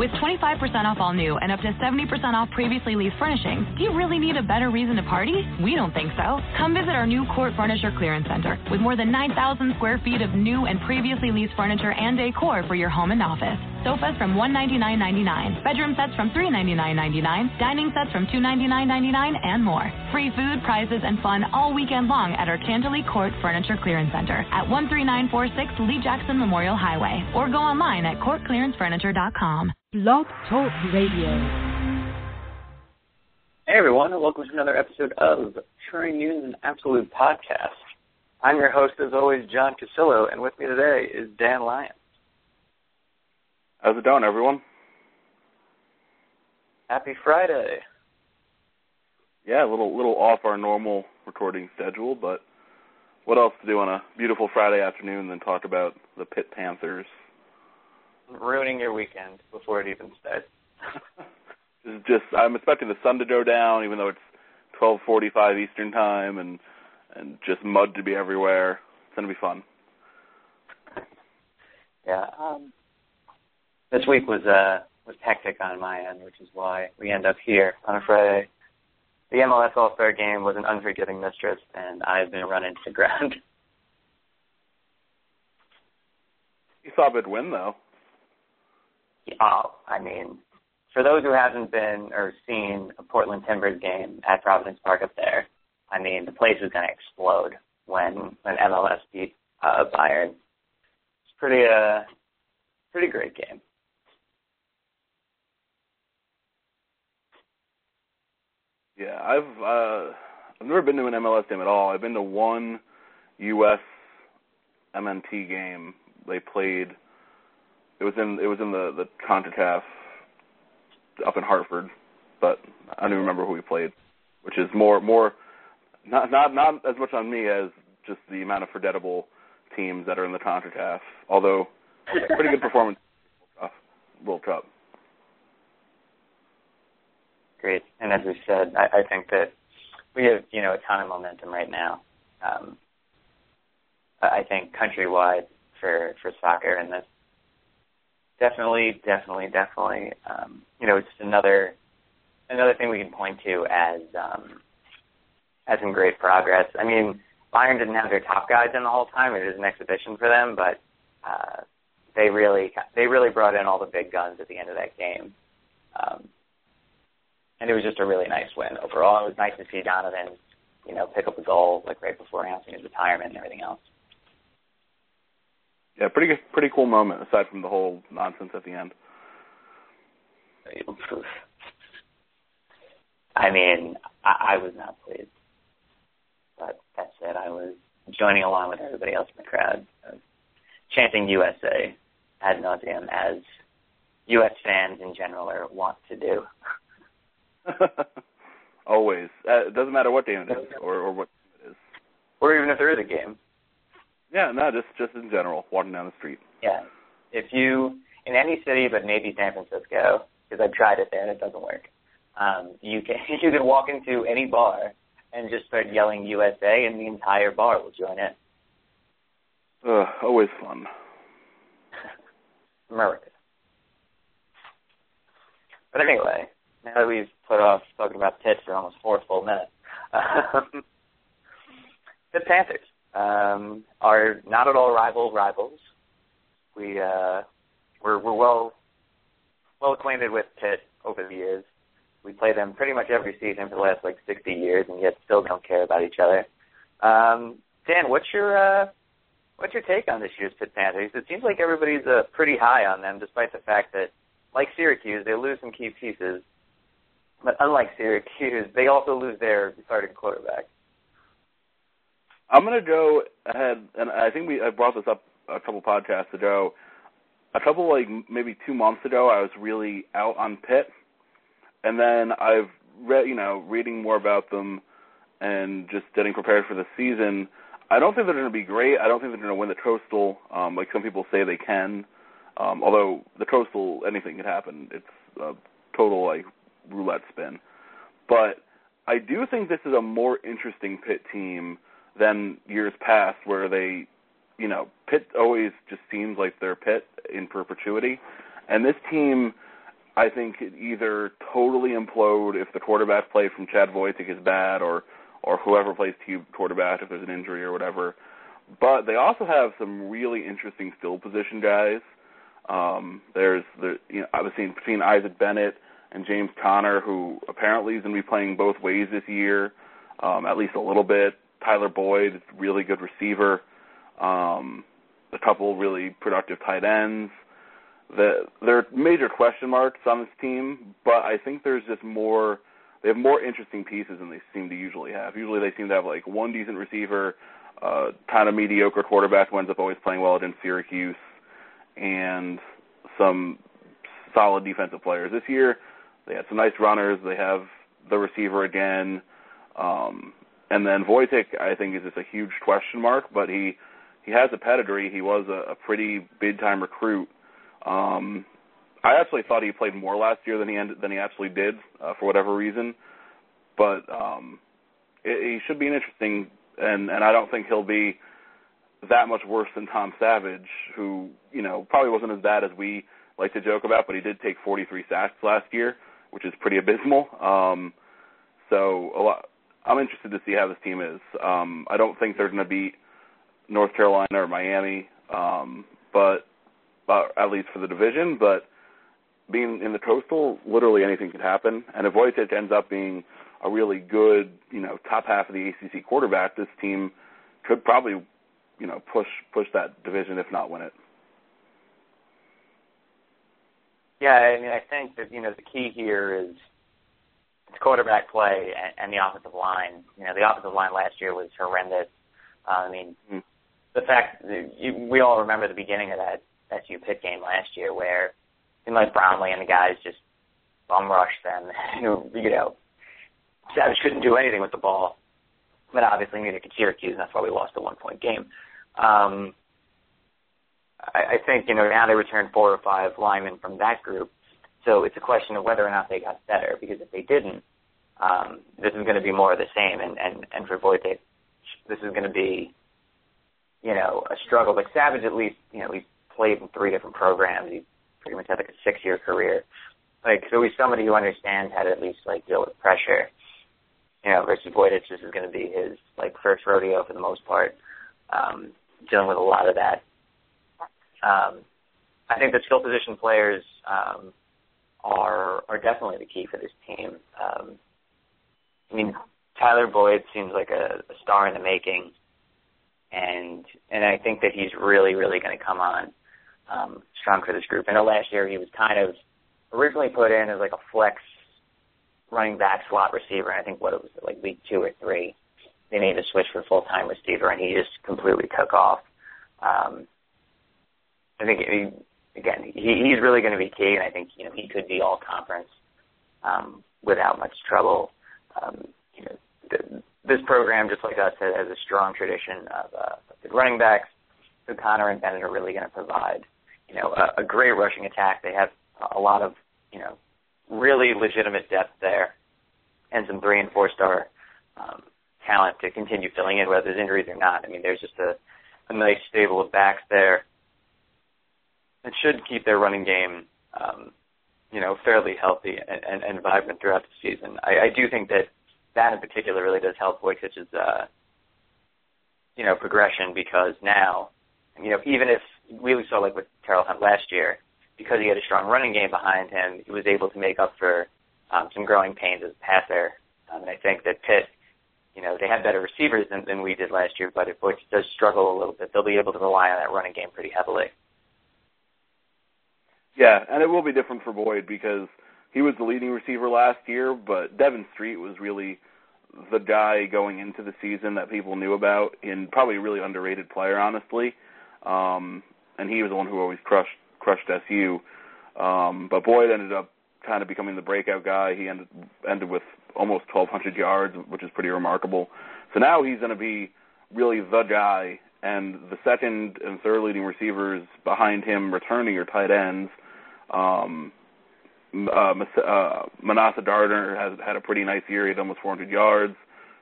With 25% off all new and up to 70% off previously leased furnishings, do you really need a better reason to party? We don't think so. Come visit our new CORT Furniture Clearance Center with more than 9,000 square feet of new and previously leased furniture and decor for your home and office. Sofas from $199.99, bedroom sets from $399.99, dining sets from $299.99, and more. Free food, prizes, and fun all weekend long at our Chantilly CORT Furniture Clearance Center at 13946 Lee Jackson Memorial Highway or go online at courtclearancefurniture.com. Blog Talk Radio. Hey everyone, welcome to another episode of Troy Nunes Is An Absolute Podcast. I'm your host, as always, John Cassillo, and with me today is Dan Lyons. How's it going, everyone? Happy Friday. Yeah, a little little off our normal recording schedule, but what else to do on a beautiful Friday afternoon than talk about the Pitt Panthers? Ruining your weekend before it even starts. just, just I'm expecting the sun to go down, even though it's 12:45 Eastern time, and and just mud to be everywhere. It's gonna be fun. Yeah. Um, this week was uh was hectic on my end, which is why we end up here on a Friday. The MLS All Star Game was an unforgiving mistress, and I've been run into the ground. You saw it'd win, though. Oh, I mean, for those who haven't been or seen a Portland Timbers game at Providence Park up there, I mean, the place is going to explode when when MLS beat uh, Bayern. It's pretty uh pretty great game. Yeah, I've uh I've never been to an MLS game at all. I've been to one US MNT game. They played it was in it was in the the CONCACAF up in Hartford, but I don't even remember who we played, which is more more not not not as much on me as just the amount of forgettable teams that are in the CONCACAF. Although pretty good performance World Cup. Great, and as we said, I, I think that we have you know a ton of momentum right now. Um, I think countrywide for for soccer, and this definitely, definitely, definitely, um, you know, it's another another thing we can point to as um, as some great progress. I mean, Bayern didn't have their top guys in the whole time; it was an exhibition for them, but uh, they really they really brought in all the big guns at the end of that game. Um, and it was just a really nice win overall. It was nice to see Donovan, you know, pick up a goal like right before announcing his retirement and everything else. Yeah, pretty pretty cool moment aside from the whole nonsense at the end. I mean, I, I was not pleased, but that said, I was joining along with everybody else in the crowd, chanting USA ad nauseum as U.S. fans in general are wont to do. Always. Uh, it doesn't matter what game it is or, or what it is. Or even if there is a game. Yeah, no, just just in general, walking down the street. Yeah. If you in any city but maybe San Francisco, because I've tried it there and it doesn't work. Um, you can you can walk into any bar and just start yelling USA, and the entire bar will join in. Uh, always fun. America. But anyway, now that we've put off talking about Pitt for almost four full minutes, the Panthers um, are not at all rival rivals. We uh, we're, we're well well acquainted with Pitt over the years. We play them pretty much every season for the last like 60 years, and yet still don't care about each other. Um, Dan, what's your uh, what's your take on this year's Pitt Panthers? It seems like everybody's uh, pretty high on them, despite the fact that, like Syracuse, they lose some key pieces. But unlike Syracuse, they also lose their starting quarterback. I'm to go ahead, and I think we I brought this up a couple podcasts ago. A couple like maybe two months ago, I was really out on Pitt, and then I've read, you know, reading more about them and just getting prepared for the season. I don't think they're going to be great. I don't think they're going to win the Coastal, um, like some people say they can. Um, although the Coastal, anything can happen. It's a total like roulette spin. But I do think this is a more interesting Pitt team than years past, where they, you know, Pitt always just seems like they're Pitt in perpetuity, and this team, I think could either totally implode if the quarterback play from Chad Voytik is bad, or or whoever plays T quarterback if there's an injury or whatever. But they also have some really interesting skill position guys. Um, there's the you know obviously between Isaac Bennett and James Conner, who apparently is going to be playing both ways this year, um, at least a little bit. Tyler Boyd, really good receiver. Um, a couple really productive tight ends. The, there are major question marks on this team, but I think there's just more. They have more interesting pieces than they seem to usually have. Usually, they seem to have like one decent receiver, uh, kind of mediocre quarterback who ends up always playing well against Syracuse, and some solid defensive players. This year, they had some nice runners. They have the receiver again, um, and then Voytik. I think is just a huge question mark, but he he has a pedigree. He was a, a pretty big time recruit. Um, I actually thought he played more last year than he ended, than he actually did uh, for whatever reason, but um, it, he should be an interesting and and I don't think he'll be that much worse than Tom Savage, who you know probably wasn't as bad as we like to joke about, but he did take 43 sacks last year, which is pretty abysmal. Um, so a lot, I'm interested to see how this team is. Um, I don't think they're going to beat North Carolina or Miami, um, but, but at least for the division. But being in the coastal, literally anything could happen. And if Voytik ends up being a really good, you know, top half of the ACC quarterback, this team could probably, you know, push push that division if not win it. Yeah, I mean, I think that you know the key here is it's quarterback play and, and the offensive line. You know, the offensive line last year was horrendous. Uh, I mean, mm. the fact that you, we all remember the beginning of that SU Pitt game last year where seemed like Brownlee and the guys just bum rushed them. you know, Savage couldn't do anything with the ball, but obviously neither could Syracuse, and that's why we lost a one point game. Um, I, I think you know now they returned four or five linemen from that group, so it's a question of whether or not they got better. Because if they didn't, um, this is going to be more of the same. And and and for Voytik, this is going to be, you know, a struggle. Like Savage, at least you know he's played in three different programs. He pretty much had like a six-year career. Like so, he's somebody who understands how to at least like deal with pressure. You know, versus Voytik, this is going to be his like first rodeo for the most part, um, dealing with a lot of that um, I think the skill position players um, are are definitely the key for this team. Um, I mean, Tyler Boyd seems like a, a star in the making, and and I think that he's really really going to come on um, strong for this group. I know last year he was kind of originally put in as like a flex running back slot receiver. I think what it was like week two or three, they made a switch for full time receiver, and he just completely took off. Um, I think again he, he's really going to be key, and I think you know he could be all conference um, without much trouble. Um, you know, the, this program, just like us, has a strong tradition of uh, good running backs. So Conner and Bennett are really going to provide you know a, a great rushing attack. They have a lot of you know really legitimate depth there, and some three and four star um, talent to continue filling in whether there's injuries or not. I mean, there's just a, a nice stable of backs there it should keep their running game, um, you know, fairly healthy and, and, and vibrant throughout the season. I, I do think that that in particular really does help Voytik's, uh, you know, progression because now, you know, even if we saw like with Terrel Hunt last year, because he had a strong running game behind him, he was able to make up for um, some growing pains as a passer. Um, and I think that Pitt, you know, they had better receivers than, than we did last year, but if Voytik does struggle a little bit, they'll be able to rely on that running game pretty heavily. Yeah, and it will be different for Boyd because he was the leading receiver last year, but Devin Street was really the guy going into the season that people knew about, and probably a really underrated player, honestly. Um, and he was the one who always crushed crushed SU. Um, but Boyd ended up kind of becoming the breakout guy. He ended ended with almost 1,200 yards, which is pretty remarkable. So now he's going to be really the guy, and the second and third leading receivers behind him returning are tight ends. Um, uh, uh, Manasseh Garner has had a pretty nice year. He had almost 400 yards,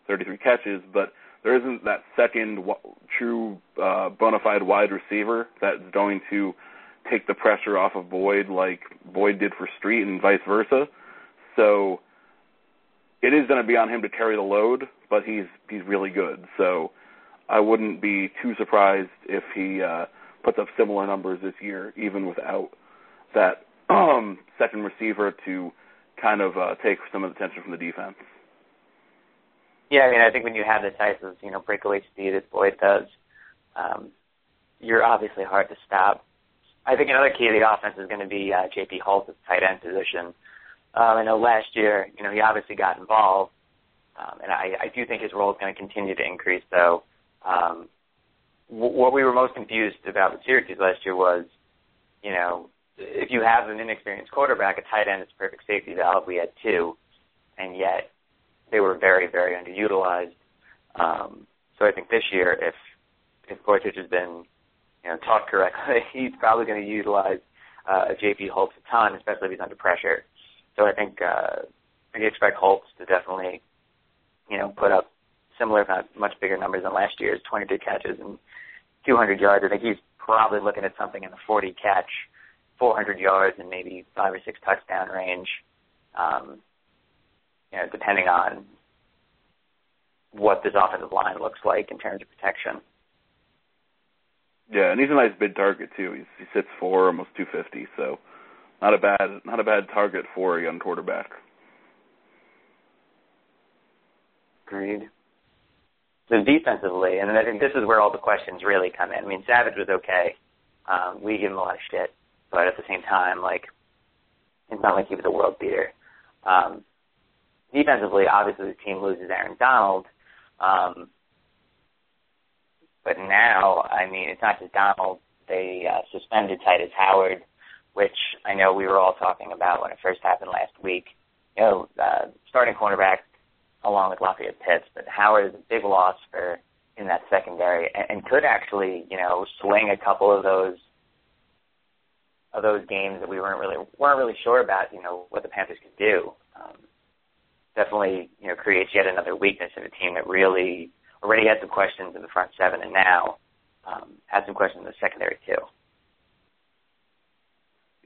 33 catches, but there isn't that second w- true uh, bona fide wide receiver that's going to take the pressure off of Boyd like Boyd did for Street and vice versa. So it is going to be on him to carry the load, but he's he's really good. So I wouldn't be too surprised if he uh, puts up similar numbers this year, even without that um, second receiver to kind of uh, take some of the tension from the defense. Yeah, I mean, I think when you have the type of you know breakaway speed that Boyd does, um, you're obviously hard to stop. I think another key to the offense is going to be uh, J.P. Holtz tight end position. Um, I know last year, you know, he obviously got involved, um, and I, I do think his role is going to continue to increase. Though, um, w- what we were most confused about with Syracuse last year was, you know, if you have an inexperienced quarterback, a tight end is a perfect safety valve. We had two, and yet they were very, very underutilized. Um, so I think this year, if if Gorsuch has been you know taught correctly, he's probably going to utilize uh, JP Holtz a ton, especially if he's under pressure. So I think uh, I expect Holtz to definitely you know put up similar, if not much bigger numbers than last year's 23 catches and 200 yards. I think he's probably looking at something in the 40 catch, 400 yards, and maybe five or six touchdown range. Um, you know, depending on what this offensive line looks like in terms of protection. Yeah, and he's a nice big target too. He's he sits four, almost two fifty, so not a bad not a bad target for a young quarterback. Agreed. So defensively, and I think this is where all the questions really come in. I mean, Savage was okay. Um, we give him a lot of shit, but at the same time, like, it's not like he was a world beater. Um, defensively, obviously the team loses Aaron Donald. Um, but now, I mean, it's not just Donald. They uh, suspended Titus Howard, which I know we were all talking about when it first happened last week. You know, uh, starting cornerback along with Lafayette Pitts, but Howard is a big loss for in that secondary and, and could actually, you know, swing a couple of those of those games that we weren't really weren't really sure about. You know what the Panthers could do. Um, definitely, you know, creates yet another weakness in a team that really already had some questions in the front seven, and now um, had some questions in the secondary too.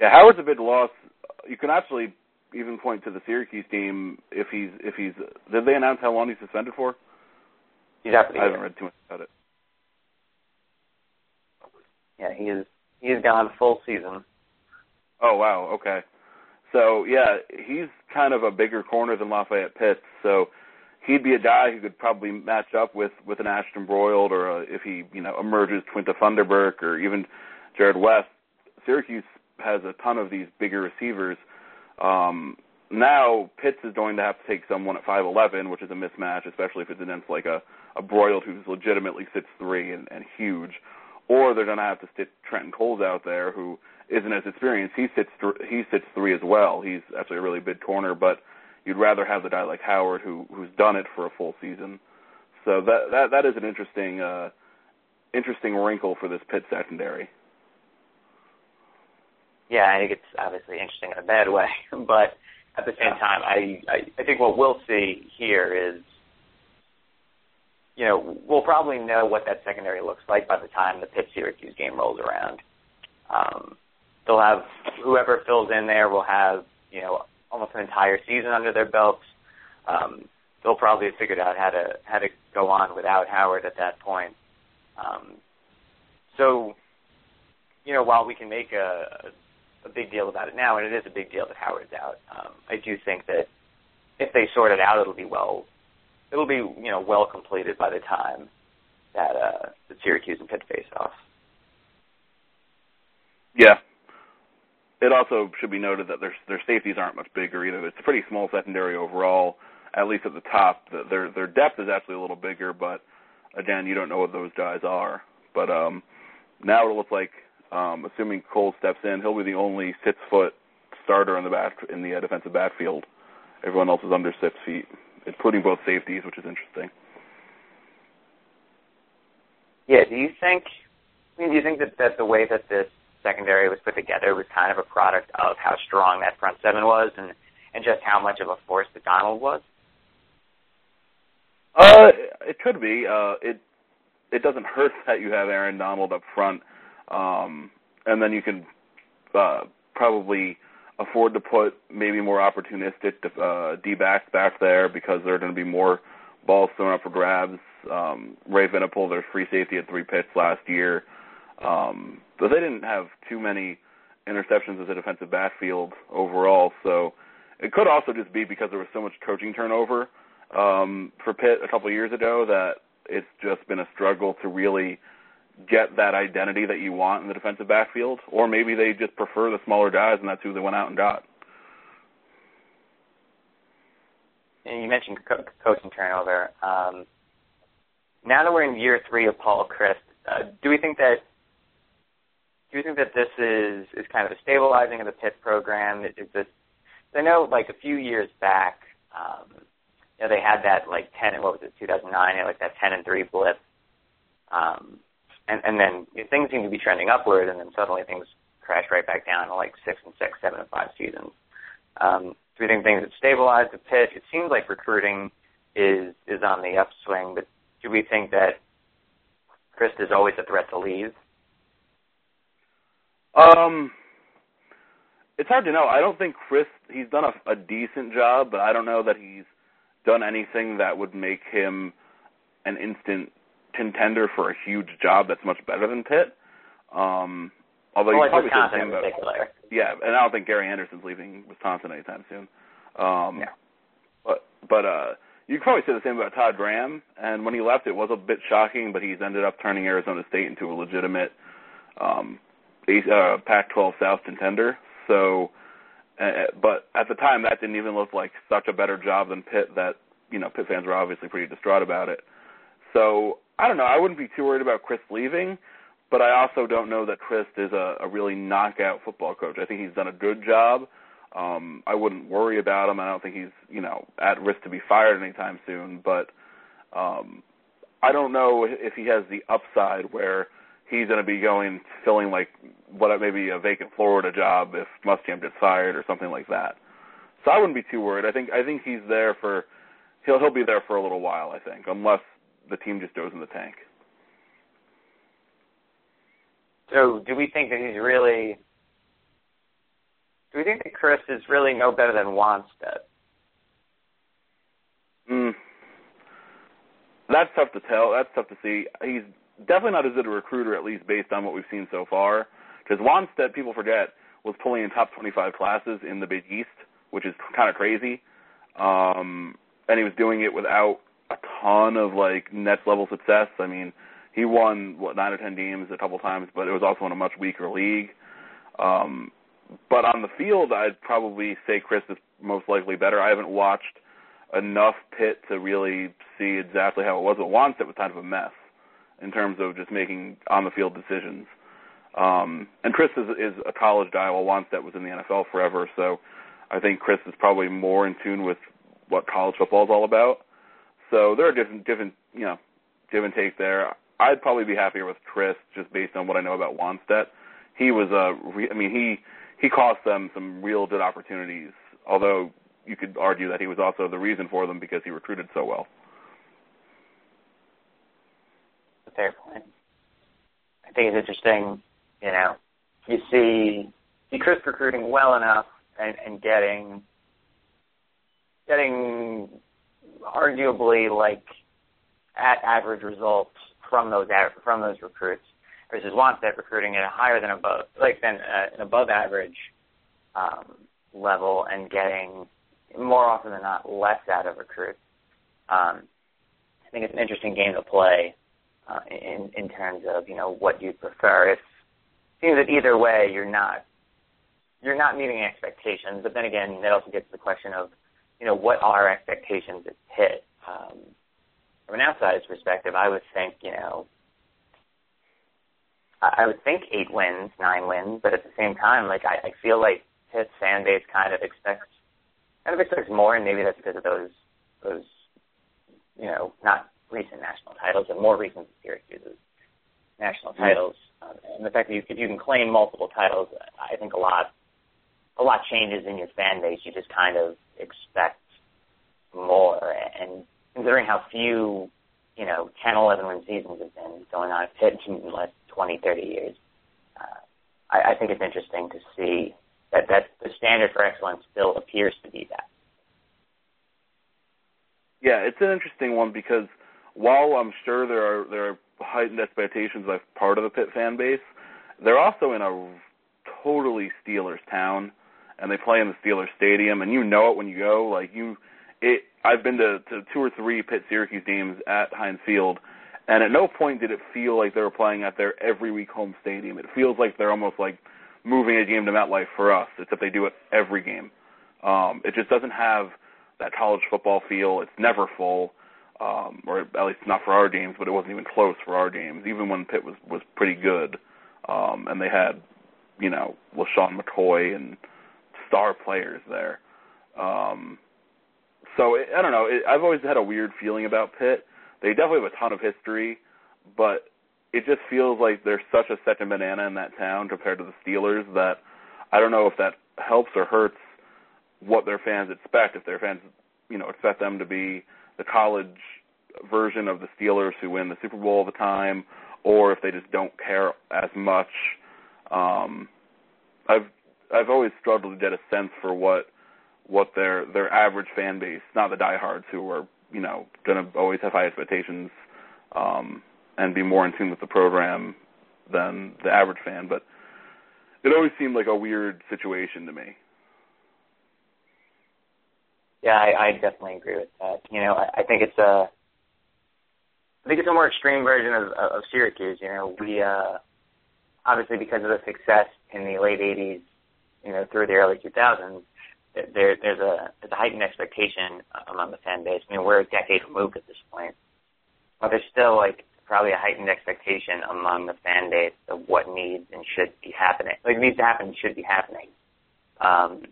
Yeah, Howard's a big loss. You can actually even point to the Syracuse team if he's if he's. Did they announce how long he's suspended for? He's out for the I year. haven't read too much about it. Yeah, he is. He is gone full season. Oh wow, okay. So yeah, he's kind of a bigger corner than Lafayette Pitts. So he'd be a guy who could probably match up with with an Ashton Broyld or a, if he you know emerges Quinta Funderburk or even Jarrod West. Syracuse has a ton of these bigger receivers. Um, now Pitts is going to have to take someone at 5'11, which is a mismatch, especially if it's against like a a Broyld who's legitimately six three and, and huge. Or they're going to have to stick Trenton Coles out there, who isn't as experienced. He sits th- he sits three as well. He's actually a really big corner, but you'd rather have the guy like Howard who who's done it for a full season. So that that that is an interesting uh interesting wrinkle for this Pitt secondary. Yeah, I think it's obviously interesting in a bad way, but at the same time, I, I I think what we'll see here is, you know, we'll probably know what that secondary looks like by the time the Pitt Syracuse game rolls around. Um, they'll have whoever fills in there will have you know almost an entire season under their belts. Um, they'll probably have figured out how to how to go on without Howard at that point. Um, so, you know, while we can make a, a big deal about it now, and it is a big deal that Howard's out, um, I do think that if they sort it out, it'll be well, it'll be you know well completed by the time that uh, the Syracuse and Pitt face off. Yeah. It also should be noted that their their safeties aren't much bigger either. It's a pretty small secondary overall, at least at the top. Their their depth is actually a little bigger, but again, you don't know what those guys are. But um now it'll look like, um, assuming Cole steps in, he'll be the only six foot starter in the back in the uh, defensive backfield. Everyone else is under six feet, including both safeties, which is interesting. Yeah. Do you think? I mean, do you think that that the way that this secondary was put together was kind of a product of how strong that front seven was, and and just how much of a force that Donald was? Uh, it could be. Uh, it it doesn't hurt that you have Aaron Donald up front, um, and then you can uh, probably afford to put maybe more opportunistic uh, D backs back there because there are going to be more balls thrown up for grabs. Um, Ray Vinopal, their free safety, had three picks last year, um, but they didn't have too many interceptions as a defensive backfield overall. So it could also just be because there was so much coaching turnover um, for Pitt a couple years ago that it's just been a struggle to really get that identity that you want in the defensive backfield, or maybe they just prefer the smaller guys and that's who they went out and got. And you mentioned co- coaching turnover. Um, now that we're in year three of Paul Chryst, uh, do we think that do you think that this is is kind of a stabilizing of the Pitt program? Is this? I know, like a few years back, um, you know, they had that like ten. What was it? 2009. Like that ten and three blip. Um, and and then you know, things seem to be trending upward, and then suddenly things crash right back down to like six and six, seven and five seasons. Um, do we think things have stabilized the Pitt? It seems like recruiting is is on the upswing, but do we think that Chryst is always a threat to leave? Um, it's hard to know. I don't think Chryst he's done a, a decent job, but I don't know that he's done anything that would make him an instant contender for a huge job that's much better than Pitt. Um, although well, you probably say the same in particular. about yeah, and I don't think Gary Anderson's leaving Wisconsin anytime soon. Um, yeah. But but uh, you could probably say the same about Todd Graham. And when he left, it was a bit shocking, but he's ended up turning Arizona State into a legitimate um, uh, Pac-12 South contender. So, uh, but at the time, that didn't even look like such a better job than Pitt. That you know, Pitt fans were obviously pretty distraught about it. So I don't know. I wouldn't be too worried about Chryst leaving, but I also don't know that Chryst is a, a really knockout football coach. I think he's done a good job. Um, I wouldn't worry about him. I don't think he's you know at risk to be fired anytime soon. But um, I don't know if he has the upside where he's going to be going filling like what maybe a vacant Florida job if Muschamp gets fired or something like that. So I wouldn't be too worried. I think I think he's there for he'll he'll be there for a little while. I think unless the team just goes in the tank. So, do we think that he's really? Do we think that Chryst is really no better than Wannstedt? Mm. That's tough to tell. That's tough to see. He's definitely not as good a recruiter, at least based on what we've seen so far. Because Wannstedt, people forget, was pulling in top 25 classes in the Big East, which is kind of crazy. Um, and he was doing it without a ton of like Nets level success. I mean, he won what nine or ten games a couple times, but it was also in a much weaker league. Um, but on the field, I'd probably say Chryst is most likely better. I haven't watched enough Pitt to really see exactly how it was. But Wannstedt was kind of a mess in terms of just making on the field decisions. Um, and Chryst is, is a college guy, while Wannstedt was in the NFL forever. So I think Chryst is probably more in tune with what college football is all about. So there are different, different, you know, give and take there. I'd probably be happier with Chryst just based on what I know about Wannstedt. He was a, re- I mean, he he cost them some real good opportunities. Although you could argue that he was also the reason for them because he recruited so well. Fair point. I think it's interesting. You know, you see see Chryst recruiting well enough and, and getting getting arguably like at average results from those from those recruits versus Wannstedt recruiting at a higher than above like than uh, an above average um, level and getting more often than not less out of recruits. Um, I think it's an interesting game to play uh, in in terms of you know what you prefer. It seems that either way you're not you're not meeting expectations, but then again that also gets to the question of you know what are expectations at Pitt um, from an outsider's perspective, I would think, you know, I would think eight wins, nine wins, but at the same time, like I, I feel like Pitt's fan base kind of expects kind of expects more, and maybe that's because of those those you know not recent national titles, but more recent Syracuse's national titles, um, and the fact that you, if you can claim multiple titles, I think a lot a lot changes in your fan base. You just kind of expect more, and considering how few, you know, 10, 11 win seasons have been going on at Pitt in the last 20, 30 years, uh, I, I think it's interesting to see that that the standard for excellence still appears to be that. Yeah, it's an interesting one because while I'm sure there are there are heightened expectations of part of the Pitt fan base, they're also in a totally Steelers town, and they play in the Steelers stadium, and you know it when you go. Like you, it. I've been to, to two or three Pitt Syracuse games at Heinz Field, and at no point did it feel like they were playing at their every week home stadium. It feels like they're almost like moving a game to MetLife for us, except they do it every game. Um, it just doesn't have that college football feel. It's never full, um, or at least not for our games, but it wasn't even close for our games, even when Pitt was was pretty good. Um, and they had, you know, LeSean McCoy and star players there. Um, so it, I don't know. It, I've always had a weird feeling about Pitt. They definitely have a ton of history, but it just feels like there's such a second banana in that town compared to the Steelers that I don't know if that helps or hurts what their fans expect. If their fans, you know, expect them to be the college version of the Steelers who win the Super Bowl all the time, or if they just don't care as much. Um, I've I've always struggled to get a sense for what what their their average fan base, not the diehards who are you know going to always have high expectations um, and be more in tune with the program than the average fan, but it always seemed like a weird situation to me. Yeah, I, I definitely agree with that. You know, I, I think it's a, I think it's a more extreme version of, of Syracuse. You know, we uh, obviously because of the success in the late '80s, you know, through the early 2000s, there there's a there's a heightened expectation among the fan base. I mean, we're a decade removed at this point, but there's still like probably a heightened expectation among the fan base of what needs and should be happening. Like needs to happen, should be happening. Um,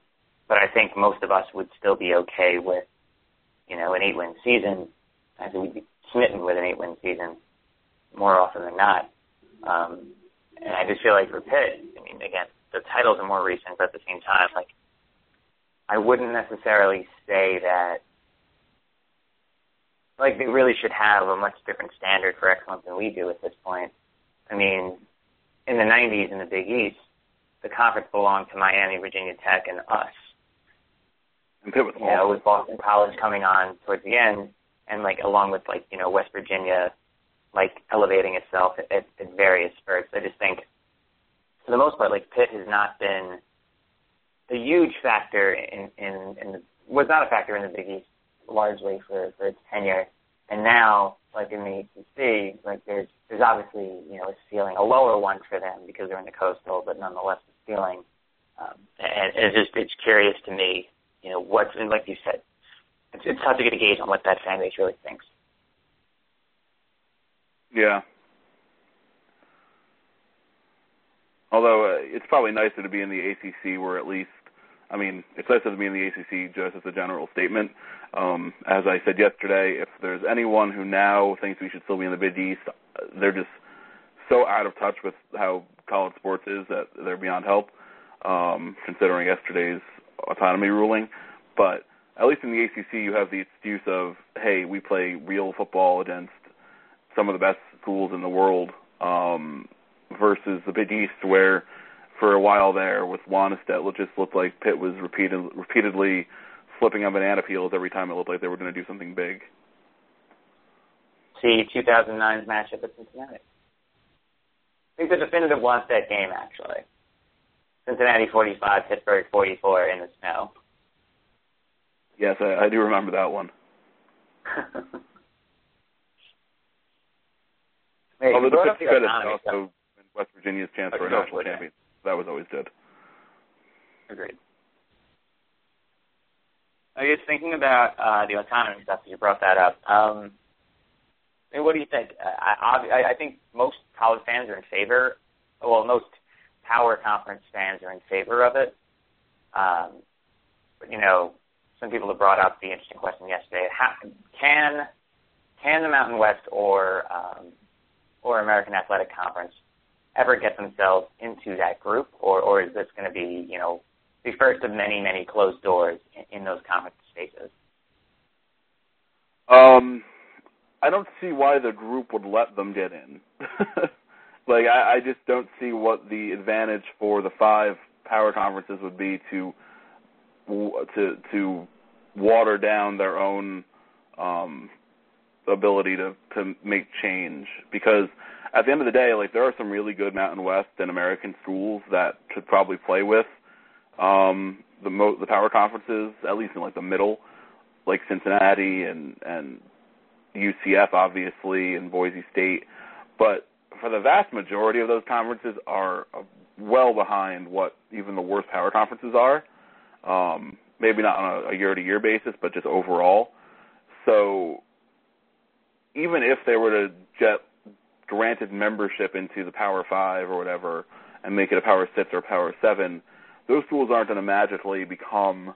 but I think most of us would still be okay with, you know, an eight-win season. I think we'd be smitten with an eight-win season more often than not. Um, and I just feel like for Pitt, I mean, again, the titles are more recent, but at the same time, like, I wouldn't necessarily say that, like, they really should have a much different standard for excellence than we do at this point. I mean, in the 90s in the Big East, the conference belonged to Miami, Virginia Tech, and us. And Pitt was you know, with Boston College coming on towards the end, and like along with like you know West Virginia, like elevating itself at, at, at various spurts. I just think, for the most part, like Pitt has not been a huge factor in in, in the, was not a factor in the Big East largely for for its tenure, and now like in the ACC, like there's there's obviously you know a ceiling, a lower one for them because they're in the coastal, but nonetheless a ceiling. Um, and it's just it's curious to me you know, what's and like you said, it's, it's tough to get a gauge on what that fan base really thinks. Yeah. Although uh, it's probably nicer to be in the ACC, where at least, I mean, it's nicer to be in the ACC just as a general statement. Um, as I said yesterday, if there's anyone who now thinks we should still be in the Big East, they're just so out of touch with how college sports is that they're beyond help. Um, considering yesterday's autonomy ruling, but at least in the ACC, you have the excuse of, hey, we play real football against some of the best schools in the world, um, versus the Big East, where for a while there with Wannstedt, it just looked like Pitt was repeated, repeatedly flipping on banana peels every time it looked like they were going to do something big. See 2009's matchup at Cincinnati. I think the definitive Wannstedt game, actually. Cincinnati 45, Pittsburgh 44 in the snow. Yes, I, I do remember that one. hey, Although the Pitt credit also so. West Virginia's chance for a national champion. That was always good. Agreed. I guess thinking about uh, the autonomy stuff, you brought that up. Um, I mean, what do you think? I, I, I think most college fans are in favor. Well, most power conference fans are in favor of it. Um, you know, some people have brought up the interesting question yesterday: how, can can the Mountain West or um, or American Athletic Conference ever get themselves into that group, or or is this going to be you know the first of many many closed doors in, in those conference spaces? Um, I don't see why the group would let them get in. like I, I just don't see what the advantage for the five power conferences would be to to to water down their own um ability to to make change. Because at the end of the day like there are some really good Mountain West and American schools that could probably play with um the mo- the power conferences at least in like the middle like Cincinnati and and UCF obviously and Boise State. But for the vast majority of those conferences are well behind what even the worst power conferences are. Um, maybe not on a year to year basis, but just overall. So even if they were to get granted membership into the Power Five or whatever and make it a Power Six or Power Seven, those schools aren't going to magically become,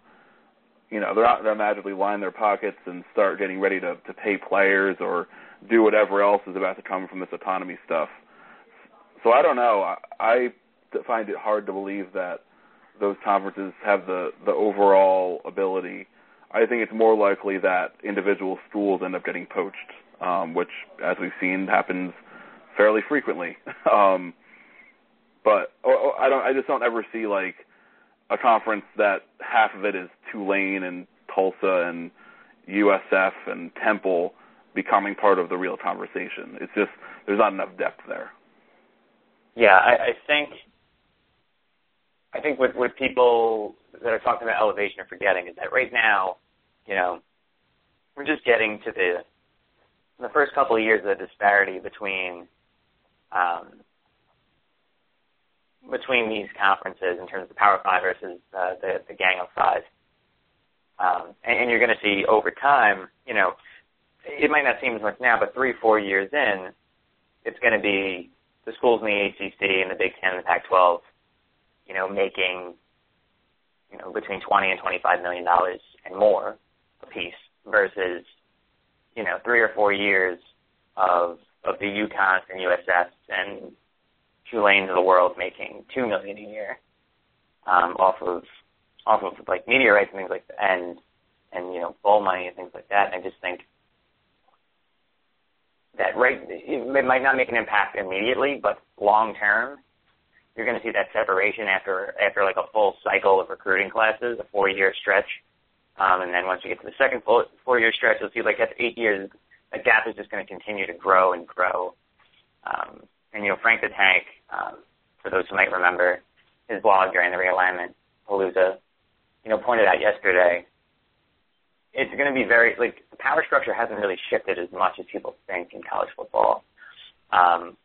you know, they're not going to magically line their pockets and start getting ready to to pay players or do whatever else is about to come from this autonomy stuff. So I don't know. I, I find it hard to believe that those conferences have the the overall ability. I think it's more likely that individual schools end up getting poached, um, which, as we've seen, happens fairly frequently. um, but or, or I don't. I just don't ever see like a conference that half of it is Tulane and Tulsa and USF and Temple becoming part of the real conversation. It's just there's not enough depth there. Yeah, I, I think I think what what people that are talking about elevation are forgetting is that right now, you know, we're just getting to the the first couple of years of the disparity between um, between these conferences in terms of the Power Five versus uh, the the Gang of Five, um, and, and you're going to see over time, you know, it might not seem as much now, but three four years in, it's going to be the schools in the ACC and the Big Ten and the Pac-12, you know, making, you know, between 20 and 25 million dollars and more a piece versus, you know, three or four years of of the UConns and USFs and Tulanes of the world making two million a year um, off of off of like rights and things like that, and and you know bowl money and things like that. And I just think that right it might not make an impact immediately, but long term, you're going to see that separation after after like a full cycle of recruiting classes, a four year stretch, um, and then once you get to the second full four year stretch, you'll see like at eight years, that gap is just going to continue to grow and grow. Um, and you know, Frank the Tank, um, for those who might remember his blog during the realignment palooza, you know, pointed out yesterday it's going to be very like the power structure hasn't really shifted as much as people think in college football. Um,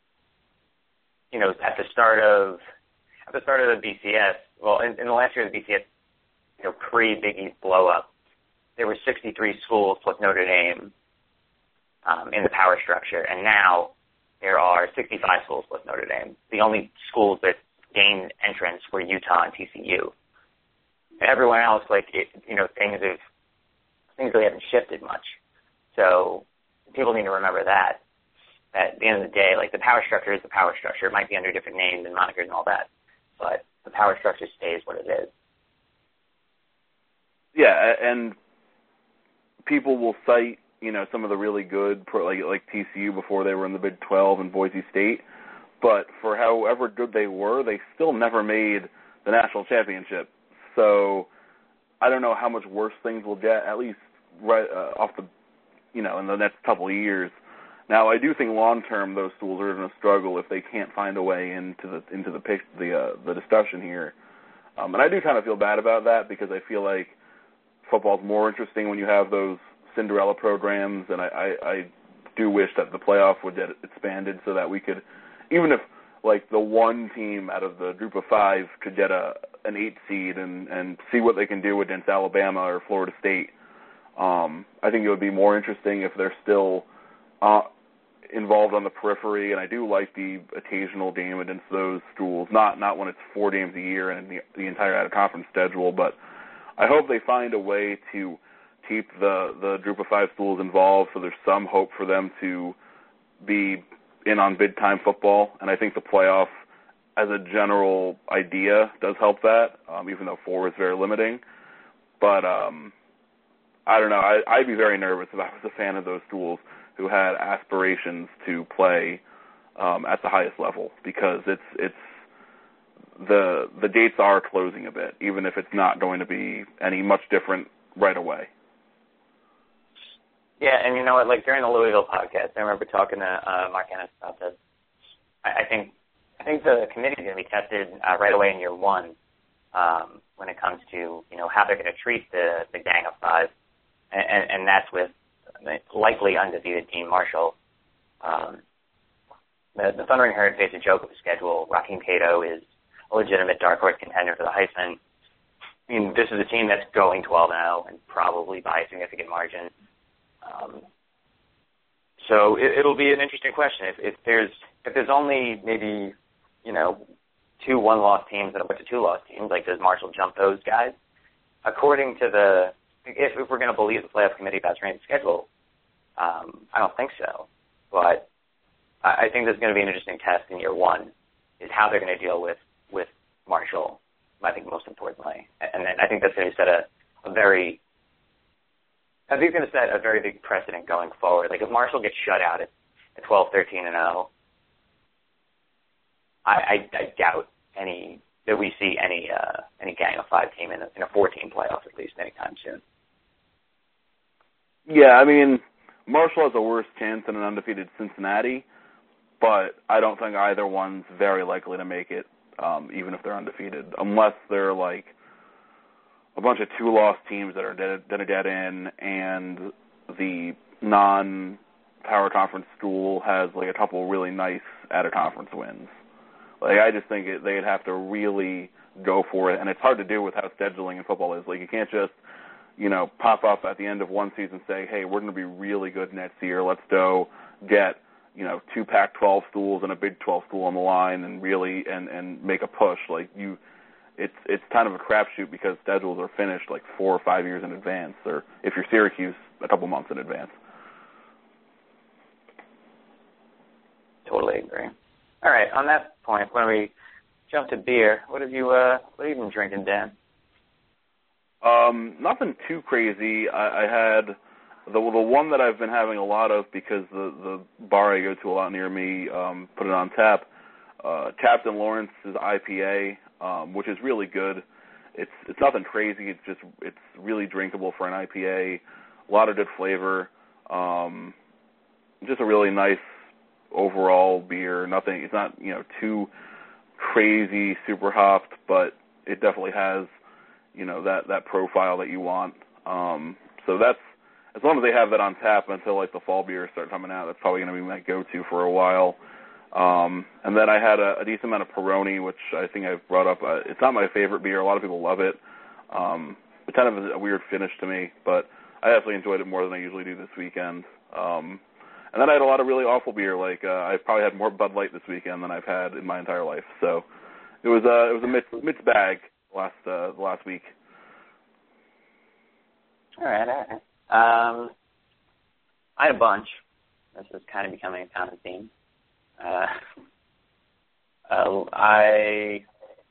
you know, at the start of at the start of the BCS, well, in, in the last year of the BCS, you know, pre Big East blow up, there were 63 schools plus Notre Dame um, in the power structure, and now there are 65 schools plus Notre Dame. The only schools that gained entrance were Utah and TCU. Everyone else, like it, you know, things have things really haven't shifted much. So people need to remember that. At the end of the day, like the power structure is the power structure. It might be under different names and monikers and all that, but the power structure stays what it is. Yeah, and people will cite you know some of the really good pro, like like TCU before they were in the Big 12 and Boise State, but for however good they were, they still never made the national championship. So I don't know how much worse things will get. At least right uh, off the, you know, in the next couple of years. Now, I do think long term those schools are going to struggle if they can't find a way into the into the pic, the uh, the discussion here. Um, and I do kind of feel bad about that because I feel like football's more interesting when you have those Cinderella programs, and I, I, I do wish that the playoff would get expanded so that we could, even if like the one team out of the group of five could get a an eight seed and and see what they can do against Alabama or Florida State um, I think it would be more interesting if they're still uh, involved on the periphery, and I do like the occasional game against those schools. Not not when it's four games a year and the, the entire out of conference schedule, but I hope they find a way to keep the the group of five schools involved, so there's some hope for them to be in on big time football. And I think the playoff, as a general idea, does help that, um, even though four is very limiting. But um, I don't know. I, I'd be very nervous if I was a fan of those schools who had aspirations to play um, at the highest level because it's it's the the dates are closing a bit, even if it's not going to be any much different right away. Yeah, and you know what? Like during the Louisville podcast, I remember talking to uh, Mark Ennis about this. I, I think I think the committee is going to be tested uh, right away in year one um, when it comes to you know how they're going to treat the the gang of five, and, and, that's with likely undefeated team Marshall. Um, the, the Thundering Herd face a joke of a schedule. Rakeem Cato is a legitimate dark horse contender for the Heisman. I mean, this is a team that's going 12 0 and probably by a significant margin. Um, so it, it'll be an interesting question. If, if there's if there's only maybe you know two one loss teams and a bunch of two loss teams, like does Marshall jump those guys? According to the if, if we're going to believe the playoff committee about strength schedule, um, I don't think so. But I, I think this is going to be an interesting test in year one, is how they're going to deal with with Marshall. I think most importantly, and then I think that's going to set a, a very I think it's going to set a very big precedent going forward. Like if Marshall gets shut out at, at 12, 13, and 0, I, I, I doubt any that we see any uh, any gang of five team in a, in a 14 playoff at least anytime soon. Yeah, I mean Marshall has a worse chance than an undefeated Cincinnati, but I don't think either one's very likely to make it, um, even if they're undefeated, unless they're like a bunch of two loss teams that are dead, dead, dead in, and the non power conference school has like a couple really nice out of conference wins. Like I just think it, they'd have to really go for it, and it's hard to do with how scheduling in football is. Like you can't just you know pop up at the end of one season say, hey, we're going to be really good next year. Let's go get you know two Pac-12 schools and a Big 12 school on the line, and really and and make a push. Like you it's it's kind of a crapshoot because schedules are finished like four or five years in advance, or if you're Syracuse, a couple months in advance. Totally agree. All right, on that point, when we jump to beer, what have you uh what have you been drinking, Dan? Um, nothing too crazy. I, I had the the one that I've been having a lot of because the the bar I go to a lot near me um, put it on tap. Uh, Captain Lawrence's IPA um, which is really good. It's it's nothing crazy. It's just it's really drinkable for an IPA. A lot of good flavor. Um, just a really nice overall beer. Nothing. It's not you know too crazy, super hopped, but it definitely has you know that that profile that you want. Um, so that's as long as they have that on tap until like the fall beers start coming out. That's probably going to be my go-to for a while. Um, and then I had a, a decent amount of Peroni, which I think I've brought up. Uh, it's not my favorite beer. A lot of people love it. Um, it's kind of a, weird finish to me, but I definitely enjoyed it more than I usually do this weekend. Um, and then I had a lot of really awful beer. Like uh, I've probably had more Bud Light this weekend than I've had in my entire life. So it was uh, it was a mixed, mixed bag last uh, last week. All right, all right. Um, I had a bunch. This is kind of becoming a common theme. Uh, uh, I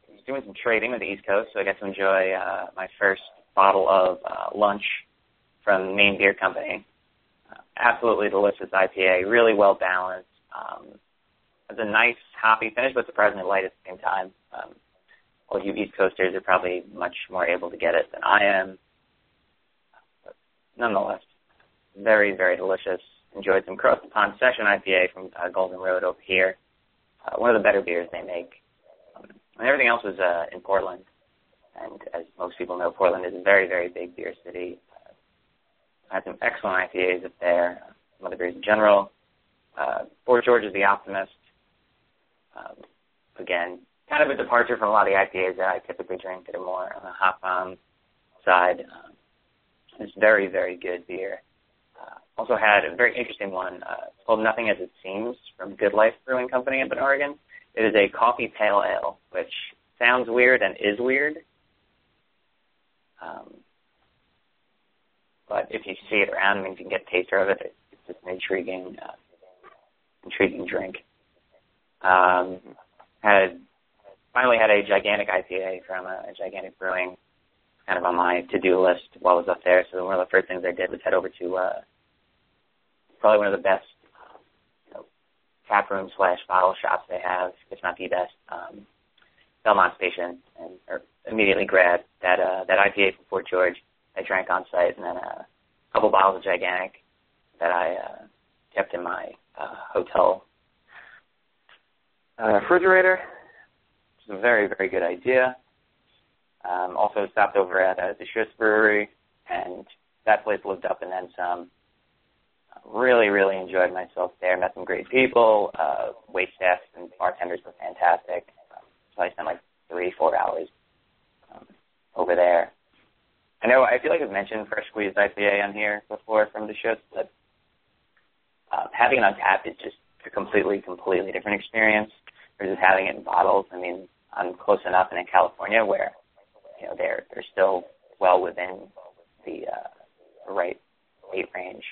was doing some trading with the East Coast, so I got to enjoy uh, my first bottle of uh, lunch from Maine Beer Company. Absolutely delicious IPA, really well balanced. Um, it's a nice hoppy finish, but surprisingly light at the same time. Um, all you East Coasters are probably much more able to get it than I am. But nonetheless, very, very delicious enjoyed some Cross Pond Session IPA from uh, Golden Road over here. Uh, one of the better beers they make. Um, and everything else was uh, in Portland. And as most people know, Portland is a very, very big beer city. Uh, had some excellent IPAs up there. Some other beers in general. Uh, Fort George is the Optimist. Um, again, kind of a departure from a lot of the IPAs that I typically drink that are more on the hop bomb side. Um, it's very, very good beer. Also had a very interesting one. Uh, called Nothing as It Seems from Good Life Brewing Company up in Oregon. It is a coffee pale ale, which sounds weird and is weird. Um, but if you see it around and you can get a taster of it, it's just an intriguing, uh, intriguing drink. Um, had finally had a gigantic IPA from a, a gigantic brewing, kind of on my to-do list while I was up there. So one of the first things I did was head over to uh, probably one of the best you know, tap room slash bottle shops they have, if not the best. Um, Belmont Station, and or immediately grabbed that uh, that IPA from Fort George. I drank on site, and then a couple bottles of Gigantic that I uh, kept in my uh, hotel uh, refrigerator. It's a very very good idea. Um, also stopped over at uh, the Deschutes Brewery, and that place lived up and then some. Really, really enjoyed myself there. Met some great people. Uh, wait staff and bartenders were fantastic. So I spent like three, four hours um, over there. I know I feel like I've mentioned fresh squeezed IPA on here before from the show, but uh, having it on tap is just a completely, completely different experience versus having it in bottles. I mean, I'm close enough and in California where you know they're they're still well within the uh, right weight range,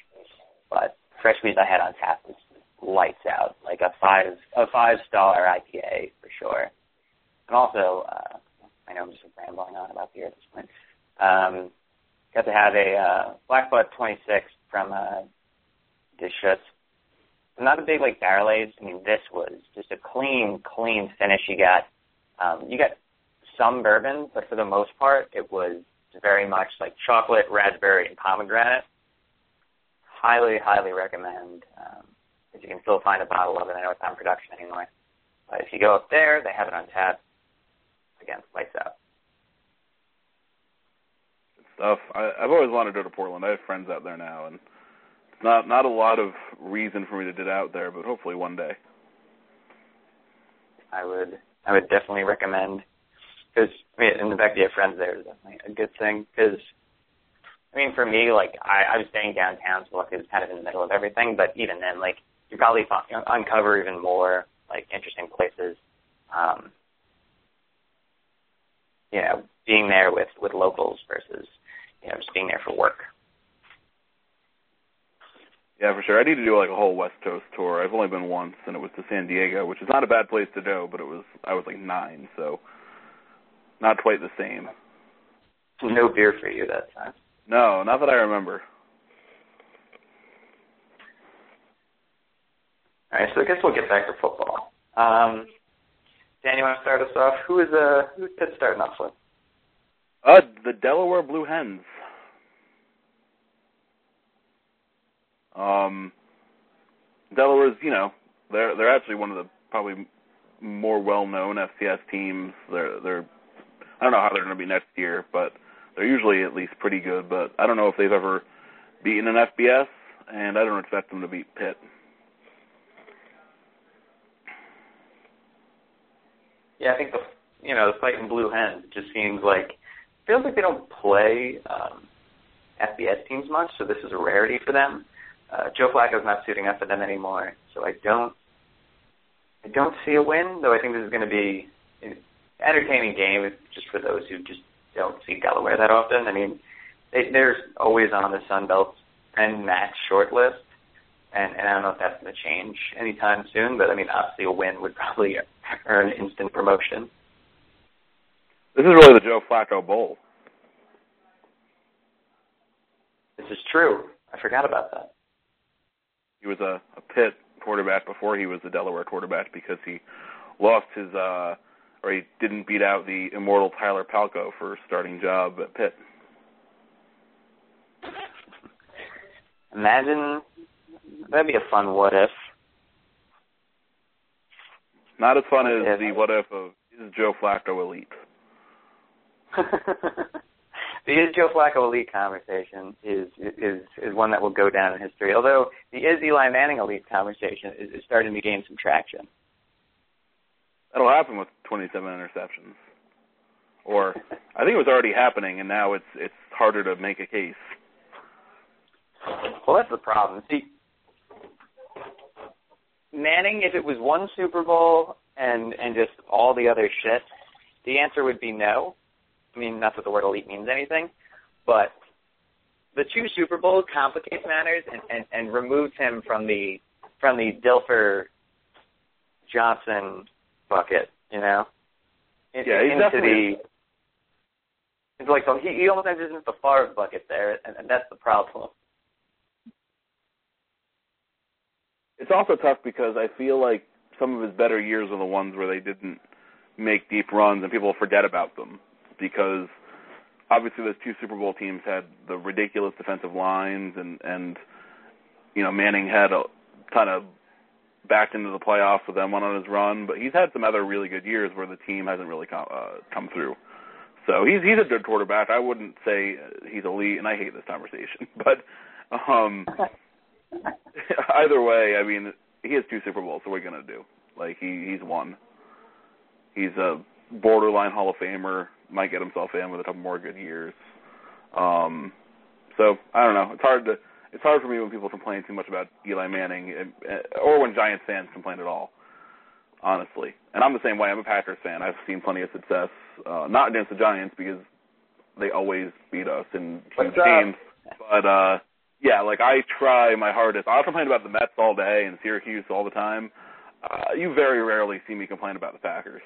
but fresh squeeze I had on tap was lights out, like a five a five star IPA for sure. And also, uh, I know I'm just rambling on about beer at this point. Um, got to have a uh, Black Butte 26 from uh, Deschutes. Not a big like barrel aged. I mean, this was just a clean, clean finish. You got um, you got some bourbon, but for the most part, it was very much like chocolate, raspberry, and pomegranate. Highly, highly recommend. Um, if you can still find a bottle of it, I know it's not production anymore. But if you go up there, they have it on tap again, lights out. Stuff. I, I've always wanted to go to Portland. I have friends out there now, and it's not not a lot of reason for me to get out there, but hopefully one day. I would I would definitely recommend because I mean, in the fact that you have friends there is definitely a good thing. Because I mean, for me, like I, I was staying downtown, so like it was kind of in the middle of everything. But even then, like you probably find, uncover even more like interesting places. Um, you know, being there with with locals versus you know just being there for work. Yeah, for sure. I need to do like a whole West Coast tour. I've only been once, and it was to San Diego, which is not a bad place to go, but it was I was like nine, so not quite the same. No beer for you that time. No, not that I remember. All right, so I guess we'll get back to football. Um, Dan, you want to start us off? Who is uh who's Pitt starting off with? Uh, the Delaware Blue Hens. Um, Delaware's, you know, they're they're actually one of the probably more well-known FCS teams. They're they're I don't know how they're going to be next year, but they're usually at least pretty good. But I don't know if they've ever beaten an FBS, and I don't expect them to beat Pitt. Yeah, I think the you know the fighting blue hens just seems like feels like they don't play um, FBS teams much, so this is a rarity for them. Uh, Joe Flacco's not suiting up for them anymore, so I don't I don't see a win. Though I think this is going to be an entertaining game just for those who just don't see Delaware that often. I mean, they, they're always on the Sun Belt and match short list, and, and I don't know if that's going to change anytime soon. But I mean, obviously, a win would probably earn instant promotion. This is really the Joe Flacco Bowl. This is true. I forgot about that. He was a, a Pitt quarterback before he was a Delaware quarterback because he lost his uh or he didn't beat out the immortal Tyler Palko for starting job at Pitt. Imagine that'd be a fun what if. Not as fun as the what if of is Joe Flacco elite. the is Joe Flacco elite conversation is is is one that will go down in history. Although the is Eli Manning elite conversation is, is starting to gain some traction. That'll happen with 27 interceptions. Or I think it was already happening, and now it's it's harder to make a case. Well, that's the problem. See, Manning, if it was one Super Bowl and and just all the other shit, the answer would be no. I mean, not that the word elite means anything, but the two Super Bowls complicates matters and, and, and removes him from the from the Dilfer Johnson bucket, you know? In, yeah, he's into definitely... the it's like so he, he almost enters into the Favre bucket there, and, and that's the problem. it's also tough because I feel like some of his better years are the ones where they didn't make deep runs and people forget about them because obviously those two Super Bowl teams had the ridiculous defensive lines and and you know Manning had a kind of backed into the playoffs with them, went on his run, but he's had some other really good years where the team hasn't really come uh, come through. So he's he's a good quarterback. I wouldn't say he's elite, and I hate this conversation, but um either way, I mean, he has two Super Bowls, so what are we gonna do? Like he he's won. He's a borderline Hall of Famer. Might get himself in with a couple more good years. Um, so I don't know. It's hard to it's hard for me when people complain too much about Eli Manning, or when Giants fans complain at all. Honestly, and I'm the same way. I'm a Packers fan. I've seen plenty of success, uh, not against the Giants because they always beat us in huge games. But uh, yeah, like I try my hardest. I'll complain about the Mets all day and Syracuse all the time. Uh, you very rarely see me complain about the Packers.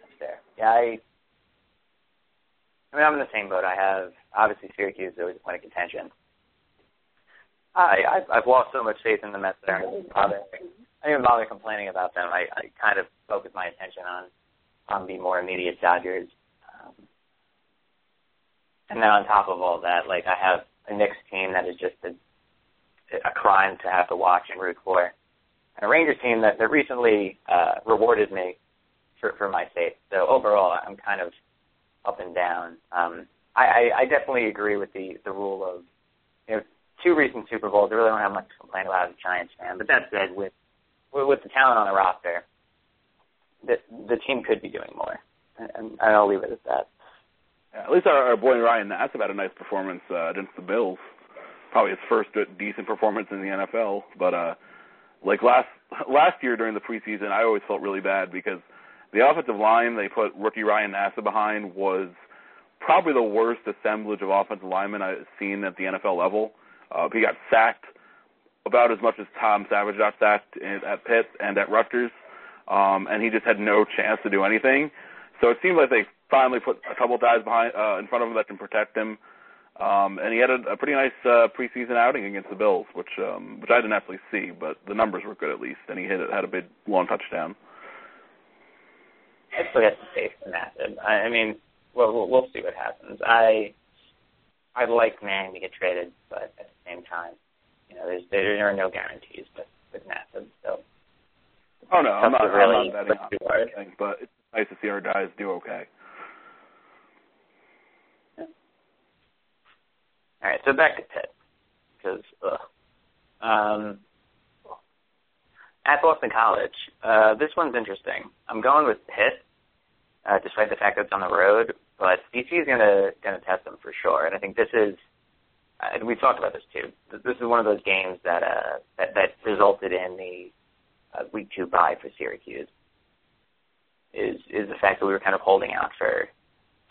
That's fair. Yeah, I I mean, I'm in the same boat. I have obviously Syracuse is always a point of contention. I I've, I've lost so much faith in the Mets that I don't. I don't even bother complaining about them. I, I kind of focus my attention on on the more immediate Dodgers. Um, and then on top of all that, like I have a Knicks team that is just a a crime to have to watch and root for, and a Rangers team that that recently uh, rewarded me for for my faith. So overall, I'm kind of up and down. Um, I, I, I definitely agree with the the rule of you know two recent Super Bowls. I really don't have much to complain about as a Giants fan. But that said, with with, the talent on the roster, the the team could be doing more, and, I'll leave it at that. Yeah, at least our, our boy Ryan Nassib had a nice performance uh, against the Bills. Probably his first decent performance in the NFL. But uh, like last last year during the preseason, I always felt really bad because the offensive line they put rookie Ryan Nassib behind was probably the worst assemblage of offensive linemen I've seen at the NFL level. Uh, he got sacked about as much as Tom Savage got sacked at Pitt and at Rutgers, um, and he just had no chance to do anything. So it seemed like they finally put a couple guys behind uh, in front of him that can protect him. Um, and he had a, a pretty nice uh, preseason outing against the Bills, which um, which I didn't actually see, but the numbers were good at least, and he hit had a big long touchdown. I still got some faith in that. I, I mean, well, we'll, we'll see what happens. I I'd like Manning to get traded, but at the same time, you know, there's there are no guarantees with with Nassib. So. Oh no, I'm not, really I'm not betting on anything, but it's nice to see our guys do okay. Yeah. All right, so back to Pitt, because um, at Boston College, uh, this one's interesting. I'm going with Pitt uh, despite the fact that it's on the road. But BC is gonna gonna test them for sure, and I think this is. Uh, and we've talked about this too. This is one of those games that uh, that, that resulted in the uh, week two bye for Syracuse. Is is the fact that we were kind of holding out for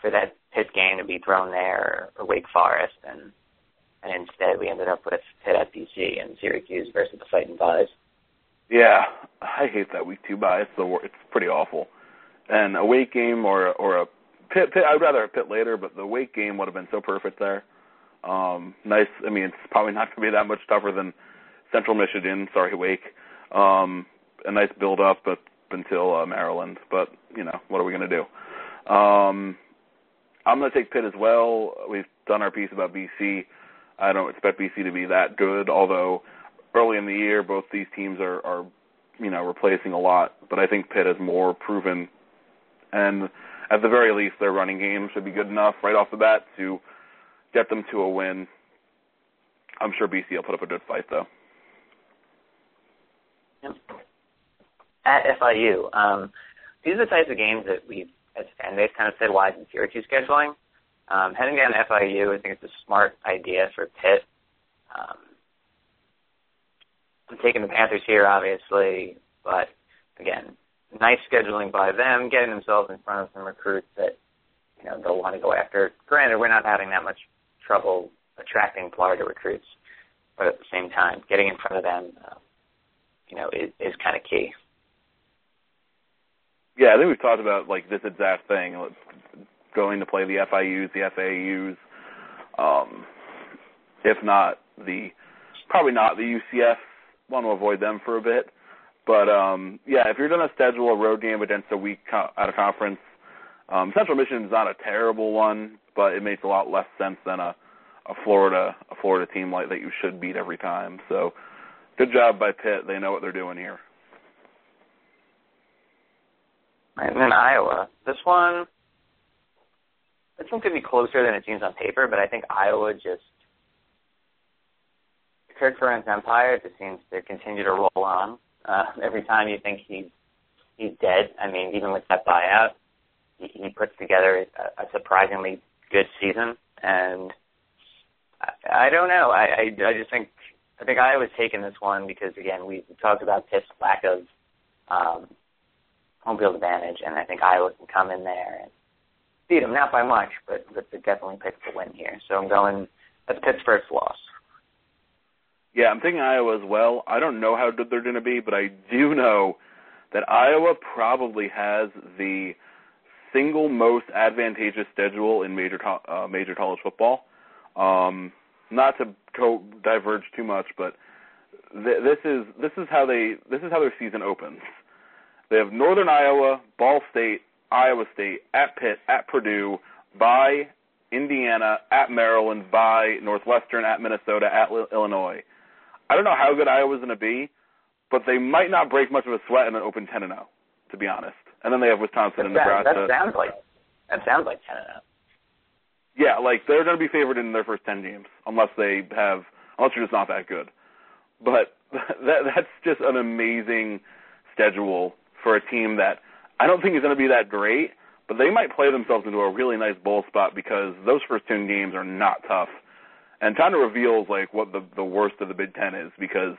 for that Pitt game to be thrown there or Wake Forest, and and instead we ended up with Pitt at BC and Syracuse versus the Fighting Buys. Yeah, I hate that week two bye. It's the it's pretty awful an away game or or a pit, pit I'd rather a pit later, but the Wake game would have been so perfect there. Um, nice. I mean, it's probably not going to be that much tougher than Central Michigan. Sorry, Wake. Um, a nice build up, but until uh, Maryland. But you know, what are we going to do? Um, I'm going to take Pitt as well. We've done our piece about BC. I don't expect BC to be that good, although early in the year both these teams are, are you know replacing a lot. But I think Pitt has more proven and at the very least, their running game should be good enough right off the bat to get them to a win. I'm sure BC will put up a good fight, though. At FIU, um, these are the types of games that we've, as fan base, kind of said why in Syracuse scheduling. Um, heading down to FIU, I think it's a smart idea for Pitt. Um, I'm taking the Panthers here, obviously, but nice scheduling by them, getting themselves in front of some recruits that you know they'll want to go after. Granted, we're not having that much trouble attracting Florida recruits, but at the same time, getting in front of them, uh, you know, is, is kind of key. Yeah, I think we've talked about like this exact thing, going to play the FIUs, the FAUs, um, if not the probably not the UCF. Want to avoid them for a bit. But um, yeah, if you're going to schedule a road game against a weak co- out of conference, um, Central Michigan is not a terrible one, but it makes a lot less sense than a a Florida a Florida team like that you should beat every time. So good job by Pitt. They know what they're doing here. And then Iowa. This one, this one could be closer than it seems on paper, but I think Iowa just Kirk Ferentz empire just seems to continue to roll on. Uh, every time you think he's he's dead, I mean, even with that buyout, he, he puts together a, a surprisingly good season, and I, I don't know. I, I I just think I think I was taking this one because again we talked about Pitt's lack of um, home field advantage, and I think Iowa can come in there and beat them, not by much, but but definitely pick the win here. So I'm going. That's Pitt's first loss. Yeah, I'm thinking Iowa as well. I don't know how good they're going to be, but I do know that Iowa probably has the single most advantageous schedule in major uh, major college football. Um, not to go diverge too much, but th- this is this is how they this is how their season opens. They have Northern Iowa, Ball State, Iowa State, at Pitt, at Purdue, by Indiana, at Maryland, by Northwestern, at Minnesota, at Illinois. I don't know how good Iowa's going to be, but they might not break much of a sweat in an open 10 and 0, to be honest. And then they have Wisconsin that and Nebraska. That sounds like that sounds like 10 and 0. Yeah, like they're going to be favored in their first 10 games unless they have unless you're just not that good. But that that's just an amazing schedule for a team that I don't think is going to be that great, but they might play themselves into a really nice bowl spot because those first 10 games are not tough. And kind of reveals like what the the worst of the Big 10 is because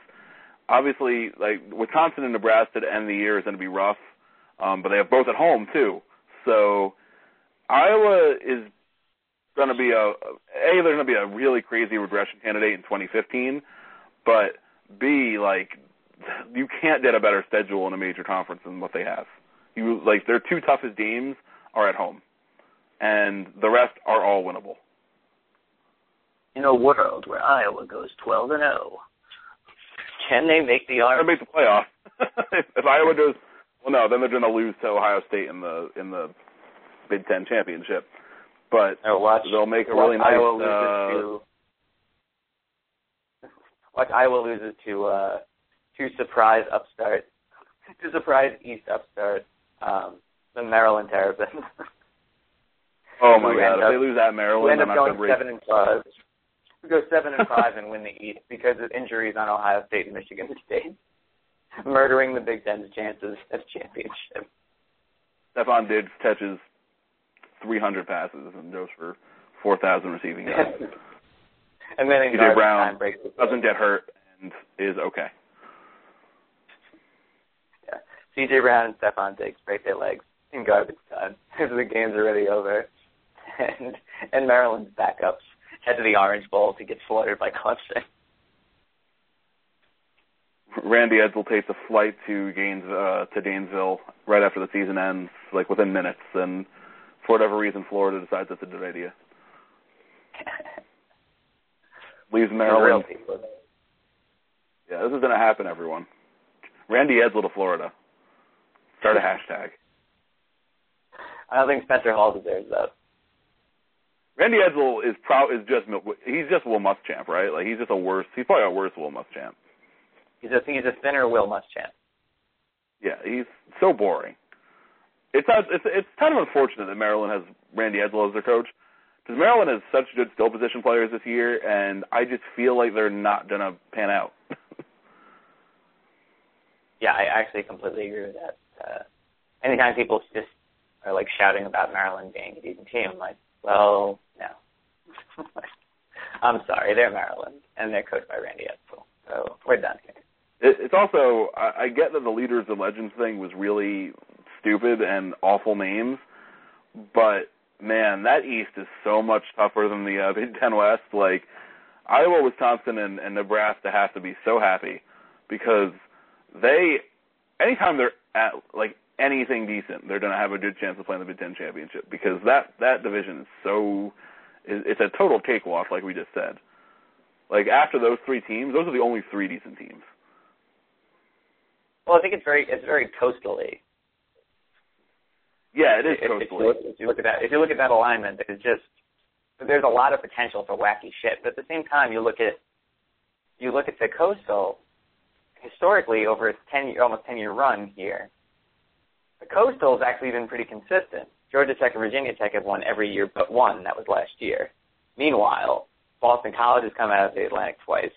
obviously like Wisconsin and Nebraska to end the year is going to be rough. Um but they have both at home too. So Iowa is going to be a a they're going to be a really crazy regression candidate in 2015, but b like you can't get a better schedule in a major conference than what they have. You like their two toughest games are at home, and the rest are all winnable. In a world where Iowa goes 12 and 0, can they make the They make the playoff. if, if Iowa does, well, no, then they're going to lose to Ohio State in the in the Big Ten championship. But oh, watch, they'll make a really nice. Iowa uh, to, watch Iowa loses to uh, to surprise upstart, to surprise East upstart, um, the Maryland Terrapins. oh my God! If up- they lose at who Maryland, end I'm up not going seven and five. We go seven and five and win the East because of injuries on Ohio State and Michigan State, murdering the Big Ten's chances at championship. Stefon Diggs catches 300 passes and goes for 4,000 receiving yards. and then garbage Brown Doesn't get hurt and is okay. Yeah. CJ Brown and Stefon Diggs break their legs in garbage time because the game's already over. And and Maryland's backups head to the Orange Bowl to get slaughtered by Clemson. Randy Edsall takes a flight to Gaines uh, to Gainesville right after the season ends, like within minutes, and for whatever reason, Florida decides that's a good idea. Leaves Maryland. Yeah, this is gonna happen, everyone. Randy Edsall to Florida. Start a hashtag. I don't think Spencer Hall deserves that. Randy Edsall is pro is just he's just Will Muschamp, right? Like he's just a worse. He's probably a worse Will Muschamp. He's a he's a thinner Will Muschamp. Yeah, he's so boring. It's not, it's it's kind of unfortunate that Maryland has Randy Edsall as their coach because Maryland has such good skill position players this year, and I just feel like they're not gonna pan out. Yeah, I actually completely agree with that. Uh, anytime people just are like shouting about Maryland being a decent team, I'm like, well. I'm sorry, they're Maryland, and they're coached by Randy Edsall. So we're done here. It, it's also I, get that the leaders and legends thing was really stupid and awful names, but man, that East is so much tougher than the uh, Big Ten West. Like Iowa, Wisconsin, and, and Nebraska have to be so happy because they, anytime they're at like anything decent, they're to have a good chance of playing the Big Ten championship because that that division is so, it's a total cakewalk, like we just said. Like after those three teams, those are the only three decent teams. Well, I think it's very it's very coastally. Yeah, it is if, coastally. If you, look, if you look at that, if you look at that alignment, there's just there's a lot of potential for wacky shit. But at the same time, you look at you look at the coastal historically over its ten year, almost ten year run here. The coastal has actually been pretty consistent. Georgia Tech and Virginia Tech have won every year but one. That was last year. Meanwhile, Boston College has come out of the Atlantic twice.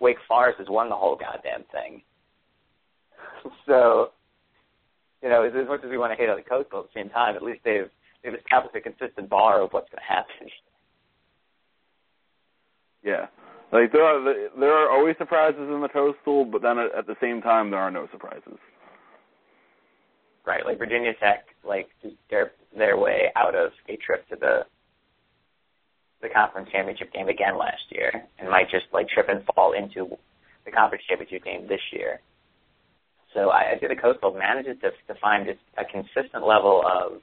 Wake Forest has won the whole goddamn thing. so, you know, as, as much as we want to hate on the coastal at the same time, at least they've they've established a consistent bar of what's going to happen. Yeah, like there are there are always surprises in the coastal, but then at, at the same time there are no surprises. Right, like Virginia Tech, like their their way out of a trip to the the conference championship game again last year, and might just like trip and fall into the conference championship game this year. So I, I think the Coastal manages to to find just a consistent level of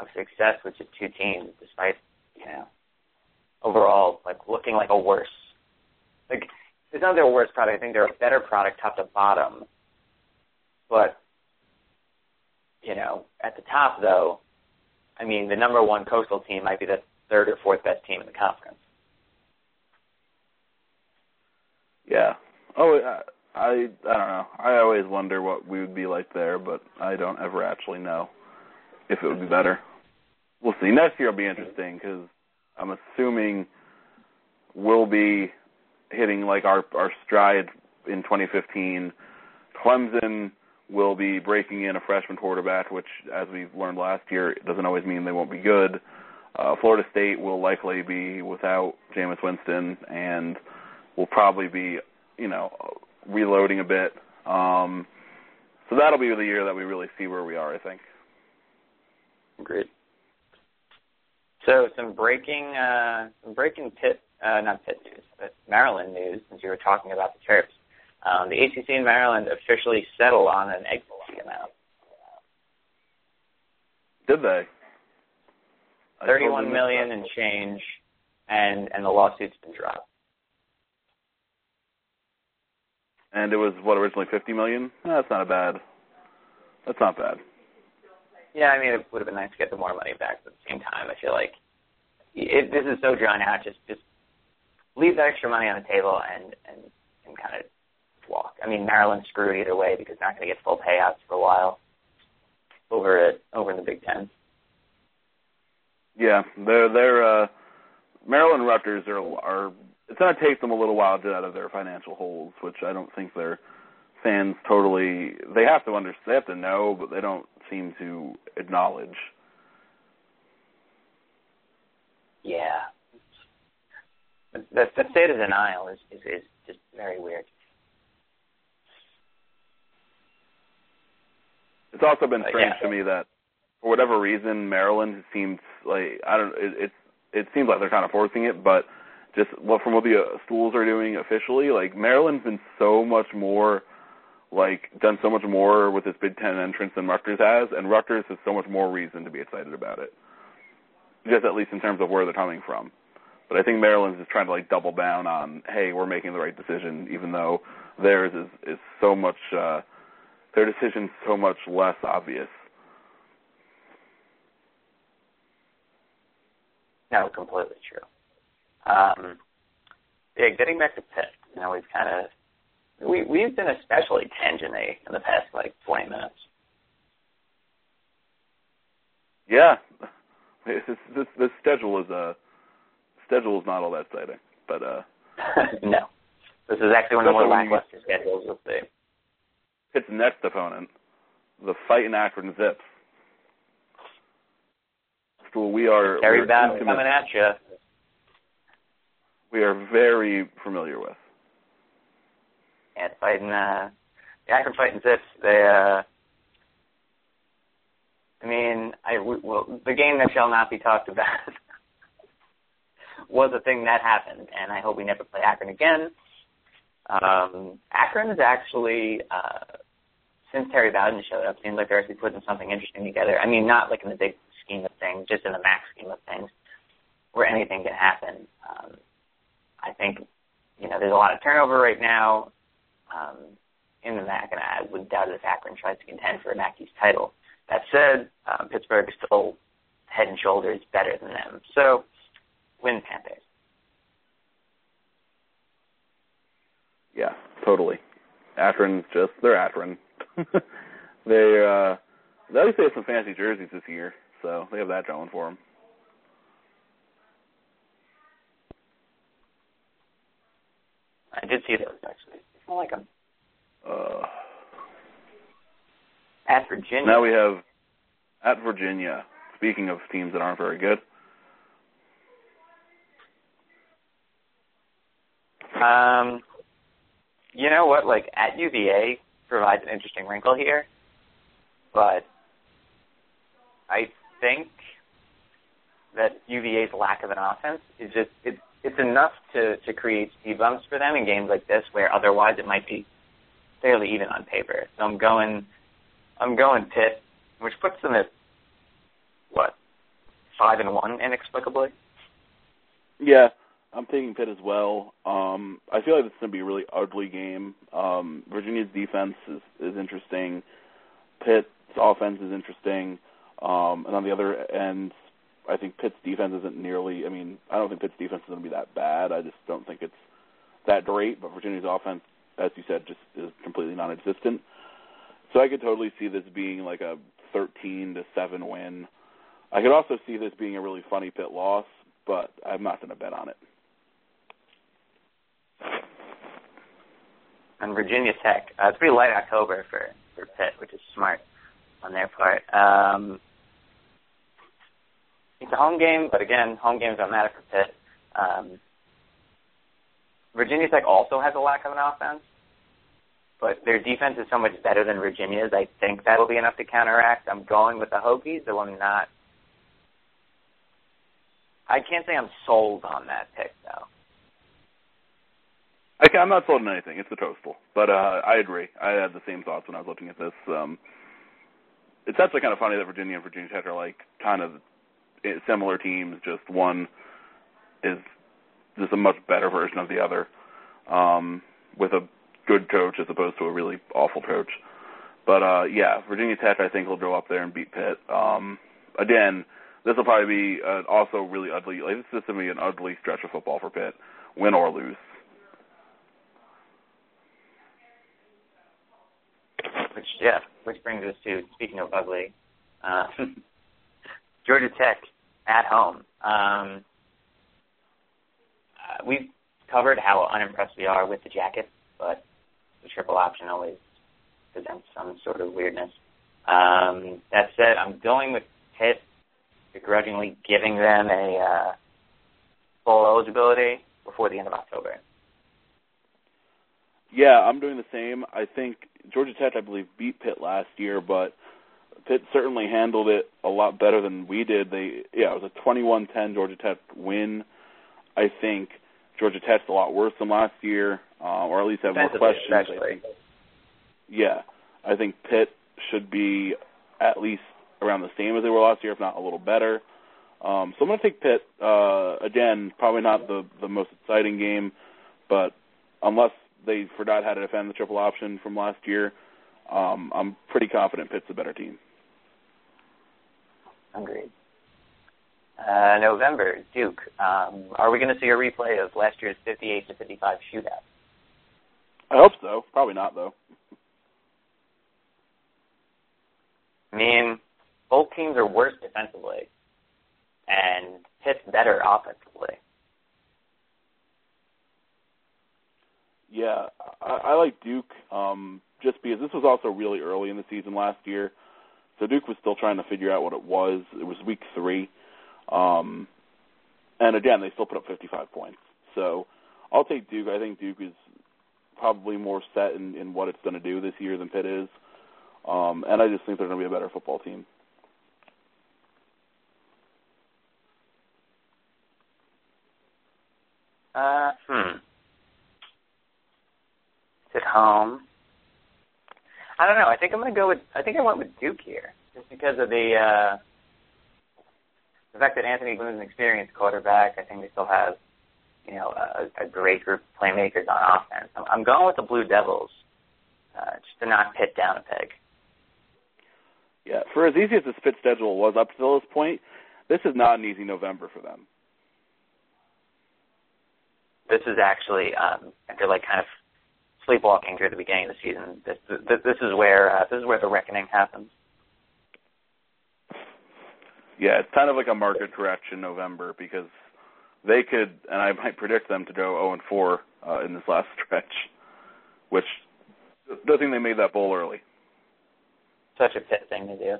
of success with just two teams, despite you know overall like looking like a worse like it's not their worst product. I think they're a better product top to bottom, but you know at the top though, I mean the number one Coastal team might be the third or fourth best team in the conference. Yeah. Oh, I, I I don't know. I always wonder what we would be like there, but I don't ever actually know if it would be better. We'll see. Next year will be interesting because I'm assuming we'll be hitting like our our stride in 2015. Clemson will be breaking in a freshman quarterback, which, as we learned last year, doesn't always mean they won't be good. Uh, Florida State will likely be without Jameis Winston and will probably be, you know, reloading a bit. Um, so that'll be the year that we really see where we are, I think. Agreed. So some breaking, uh, some breaking Pitt, uh, not Pitt news, but Maryland news. Since you were talking about the Terps, um, the ACC in Maryland officially settled on an egg amount. Did they? Thirty-one million and change, and and the lawsuit's been dropped. And it was what originally fifty million. No, that's not a bad. That's not bad. Yeah, I mean, it would have been nice to get the more money back, but at the same time, I feel like it, this is so drawn out. Just just leave that extra money on the table and and and kind of walk. I mean, Maryland's screwed either way because they're not going to get full payouts for a while over it over in the Big Ten. Yeah, they're they're uh, Maryland Rutgers are are. It's going to take them a little while to get out of their financial holes, which I don't think their fans totally. They have to understand. They have to know, but they don't seem to acknowledge. Yeah, the the state of denial is is, is just very weird. It's also been Uh, strange yeah. to me that for whatever reason Maryland seems like I don't it it, it seems like they're kind of forcing it, but just what from what the uh, schools are doing officially, like Maryland's been so much more like done so much more with its Big Ten entrance than Rutgers has, and Rutgers has so much more reason to be excited about it. Just at least in terms of where they're coming from. But I think Maryland's is trying to like double down on, hey, we're making the right decision, even though theirs is is so much uh their decision's so much less obvious. No, completely true. Um, yeah, getting back to Pitt, you know, we've kind of we we've been especially tangenty in the past like 20 minutes. Yeah, this this this schedule is uh schedule is not all that exciting, but uh no, this is actually one of the more lackluster schedules with the Pitt's next opponent, the fight in Akron Zips. School we are Terry Battle coming at you. we are very familiar with. Yeah, it's fighting uh, the Akron fighting Zips. They, uh, I mean, I well, the game that shall not be talked about was a thing that happened, and I hope we never play Akron again. Um, Akron is actually, uh, since Terry Bowden showed up, seems like they're actually putting something interesting together. I mean, not like in the big scheme of things, just in the max scheme of things, where anything can happen. Um, I think you know there's a lot of turnover right now um, in the MAC, and I would doubt if Akron tries to contend for a MAC East title. That said, um, Pittsburgh is still head and shoulders better than them. So, win Panthers. Yeah, totally. Akron's just they're Akron. they uh at least they have some fancy jerseys this year, so they have that going for them. I did see those actually. I like them. Uh, at Virginia. Now we have at Virginia. Speaking of teams that aren't very good. Um, you know what? Like at UVA provides an interesting wrinkle here, but I think that UVA's lack of an offense is just it's it's enough to to create speed bumps for them in games like this, where otherwise it might be fairly even on paper. So I'm going I'm going Pitt, which puts them at what five and one inexplicably. Yeah, I'm taking Pitt as well. Um, I feel like it's going to be a really ugly game. Um, Virginia's defense is, is interesting. Pitt's offense is interesting. Um, and on the other end, I think Pitt's defense isn't nearly. I mean, I don't think Pitt's defense is going to be that bad. I just don't think it's that great. But Virginia's offense, as you said, just is completely non-existent. So I could totally see this being like a 13 to seven win. I could also see this being a really funny Pitt loss, but I'm not going to bet on it. And Virginia Tech. Uh, it's pretty light October for for Pitt, which is smart on their part. Um, it's a home game, but again, home games don't matter for Pitt. Um, Virginia Tech also has a lack of an offense, but their defense is so much better than Virginia's. I think that'll be enough to counteract. I'm going with the Hokies, though I'm not. I can't say I'm sold on that pick though. I, I'm not sold on anything. It's the toastful, but uh, I agree. I had the same thoughts when I was looking at this. Um, it's actually kind of funny that Virginia and Virginia Tech are like kind of similar teams. Just one is just a much better version of the other, um, with a good coach as opposed to a really awful coach. But uh, yeah, Virginia Tech I think will go up there and beat Pitt. Um, again, this will probably be uh, also really ugly. Like this is going to be an ugly stretch of football for Pitt, win or lose. Which yeah, which brings us to speaking of ugly, uh, Georgia Tech at home. Um, uh, we've covered how unimpressed we are with the jacket, but the triple option always presents some sort of weirdness. Um, that said, I'm going with Pitt, begrudgingly giving them a uh, full eligibility before the end of October. Yeah, I'm doing the same. I think Georgia Tech, I believe, beat Pitt last year, but Pitt certainly handled it a lot better than we did. They, yeah, it was a 21-10 Georgia Tech win. I think Georgia Tech's a lot worse than last year, uh, or at least have more questions. I think, yeah, I think Pitt should be at least around the same as they were last year, if not a little better. Um, so I'm going to take Pitt. Uh, again, probably not the the most exciting game, but unless they forgot how to defend the triple option from last year, um, I'm pretty confident Pitt's a better team. Agreed. Uh, November, Duke. Um, are we going to see a replay of last year's 58 to 55 shootout? I hope so. Probably not, though. I mean, both teams are worse defensively, and Pitt's better offensively. Yeah, I, I like Duke um, just because this was also really early in the season last year, so Duke was still trying to figure out what it was. It was week three, um, and again they still put up 55 points. So I'll take Duke. I think Duke is probably more set in, in what it's going to do this year than Pitt is, um, and I just think they're going to be a better football team. Uh, hmm at home. I don't know. I think I'm going to go with. I think I went with Duke here, just because of the uh, the fact that Anthony Boone's an experienced quarterback. I think they still have you know, a, a great group of playmakers on offense. I'm, I'm going with the Blue Devils uh, just to knock Pitt down a peg. Yeah, for as easy as this Pitt schedule was up to this point, this is not an easy November for them. This is actually um, after like kind of sleepwalking through the beginning of the season. This this, this is where uh, this is where the reckoning happens. Yeah, it's kind of like a market correction November because they could, and I might predict them to go 0 and 4 uh, in this last stretch, which doesn't think they made that bowl early. Such a Pitt thing to do.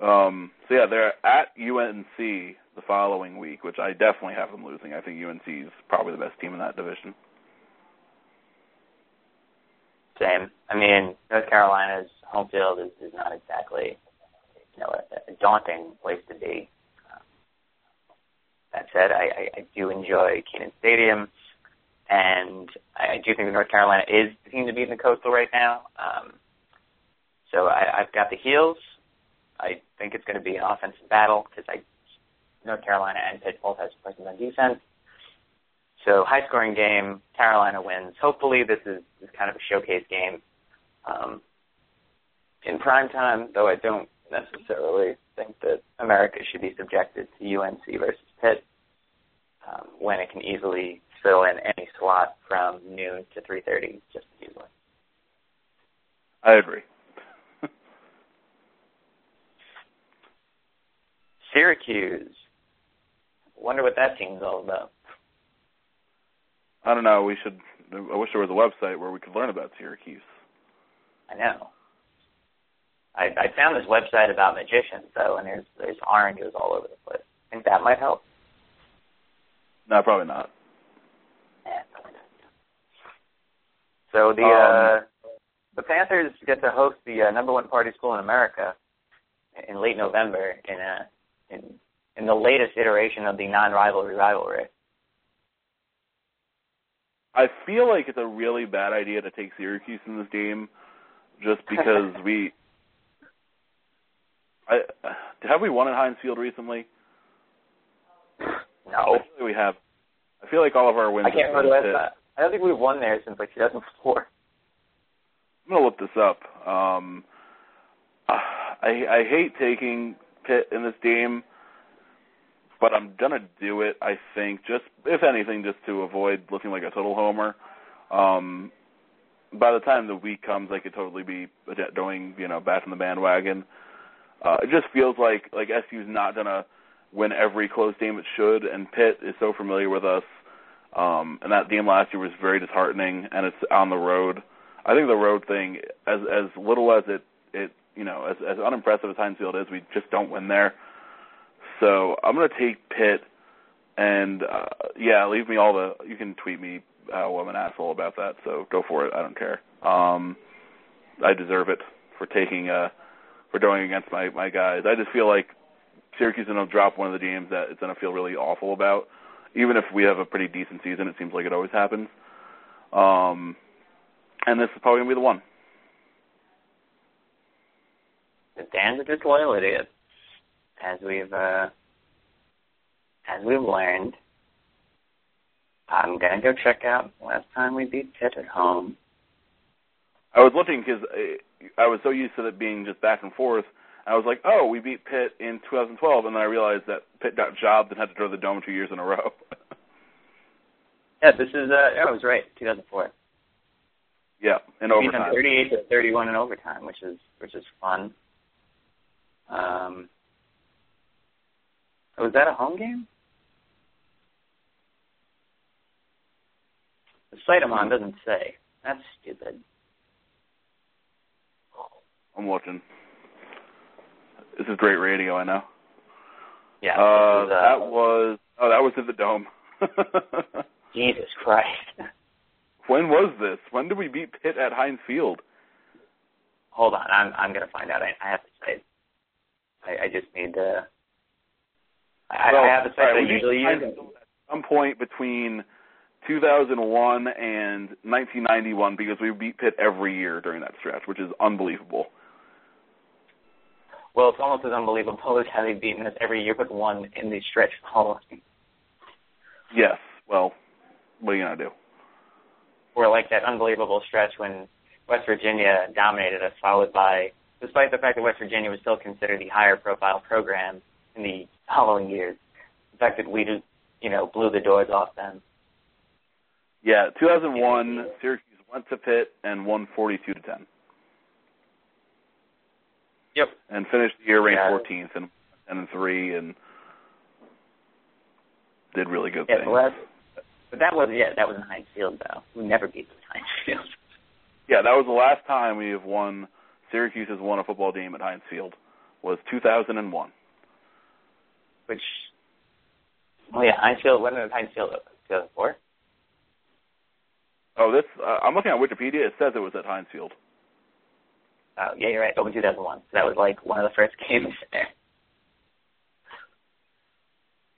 um, so yeah, they're at UNC the following week, which I definitely have them losing. I think UNC is probably the best team in that division. Same. I mean, North Carolina's home field is, is not exactly, you know, a, a daunting place to be. That said, I, I, I do enjoy Kenan Stadium and I do think that North Carolina is the team to beat in the Coastal right now. Um, so I, I've got the heels. I think it's going to be an offensive battle because I North Carolina and Pitt both have some on defense. So high scoring game. Carolina wins. Hopefully this is, is kind of a showcase game um, in prime time, though I don't necessarily think that America should be subjected to UNC versus Pitt um, when it can easily fill in any slot from noon to 3:30 just as easily. I agree. Syracuse. Wonder what that team's all about. I don't know. We should. I wish there was a website where we could learn about Syracuse. I know. I, I found this website about magicians though, and there's there's oranges all over the place. I think that might help. No, probably not. So the um, uh, the Panthers get to host the uh, number one party school in America in late November in a in in the latest iteration of the non-rivalry rivalry. I feel like it's a really bad idea to take Syracuse in this game, just because we. I have we won at Heinz Field recently? No, we have. I feel like all of our wins. I can't remember that. I don't think we've won there since like 2004. I'm gonna look this up. Um, I I hate taking Pitt in this game, but I'm gonna do it. I think just if anything, just to avoid looking like a total homer. Um, by the time the week comes, I could totally be going, you know, back in the bandwagon. Uh, it just feels like like SU's not gonna win every close game it should, and Pitt is so familiar with us um, and that game last year was very disheartening, and it's on the road. I think the road thing, as as little as it it you know as as unimpressive as Heinz Field is, we just don't win there. So I'm gonna take Pitt, and uh, yeah, leave me all the. You can tweet me how I'm an asshole about that. So go for it. I don't care. Um, I deserve it for taking uh for going against my my guys. I just feel like Syracuse is gonna drop one of the games that it's gonna feel really awful about even if we have a pretty decent season, it seems like it always happens. Um, and this is probably gonna be the one. Dan's a disloyal idiot, as we've uh, as we've learned. I'm gonna go check out last time we beat Pitt at home. I was looking because I was so used to it being just back and forth I was like, oh, we beat Pitt in 2012, and then I realized that Pitt got jobbed and had to to the dome two years in a row. yeah, this is uh, I was right, 2004. Yeah, in overtime. 38 to 31 in overtime, which is which is fun. Um, was that a home game? The site I'm on doesn't say. That's stupid. I'm watching. This is great radio, I know. Yeah. Uh, is, uh, that was oh, that was in the dome. Jesus Christ. When was this? When did we beat Pitt at Heinz Field? Hold on, I'm I'm gonna find out. I, I have to say, I, I just need to. I, well, I have to say right, I usually use. At some point between 2001 and 1991, because we beat Pitt every year during that stretch, which is unbelievable. Well, it's almost as unbelievable as having beaten us every year but one in the stretch following. Yes. Well, what are you gonna do? Or like that unbelievable stretch when West Virginia dominated us, followed by, despite the fact that West Virginia was still considered the higher profile program in the following years, the fact that we just, you know, blew the doors off them. Yeah, 2001, Syracuse went to Pitt and won 42 to 10. Yep. And finished the year ranked Yeah. 14th and and three and did really good Yeah, things. but, that's, but that was yeah, that was in Heinz Field though. We never beat the Heinz Field. Yeah, that was the last time we have won. Syracuse has won a football game at Heinz Field. Was 2001. Which, oh yeah, Heinz Field. When did Field open? 2004. Oh, this uh, I'm looking at Wikipedia. It says it was at Heinz Field. Oh yeah, you're right. Open 2001. So that was like one of the first games there.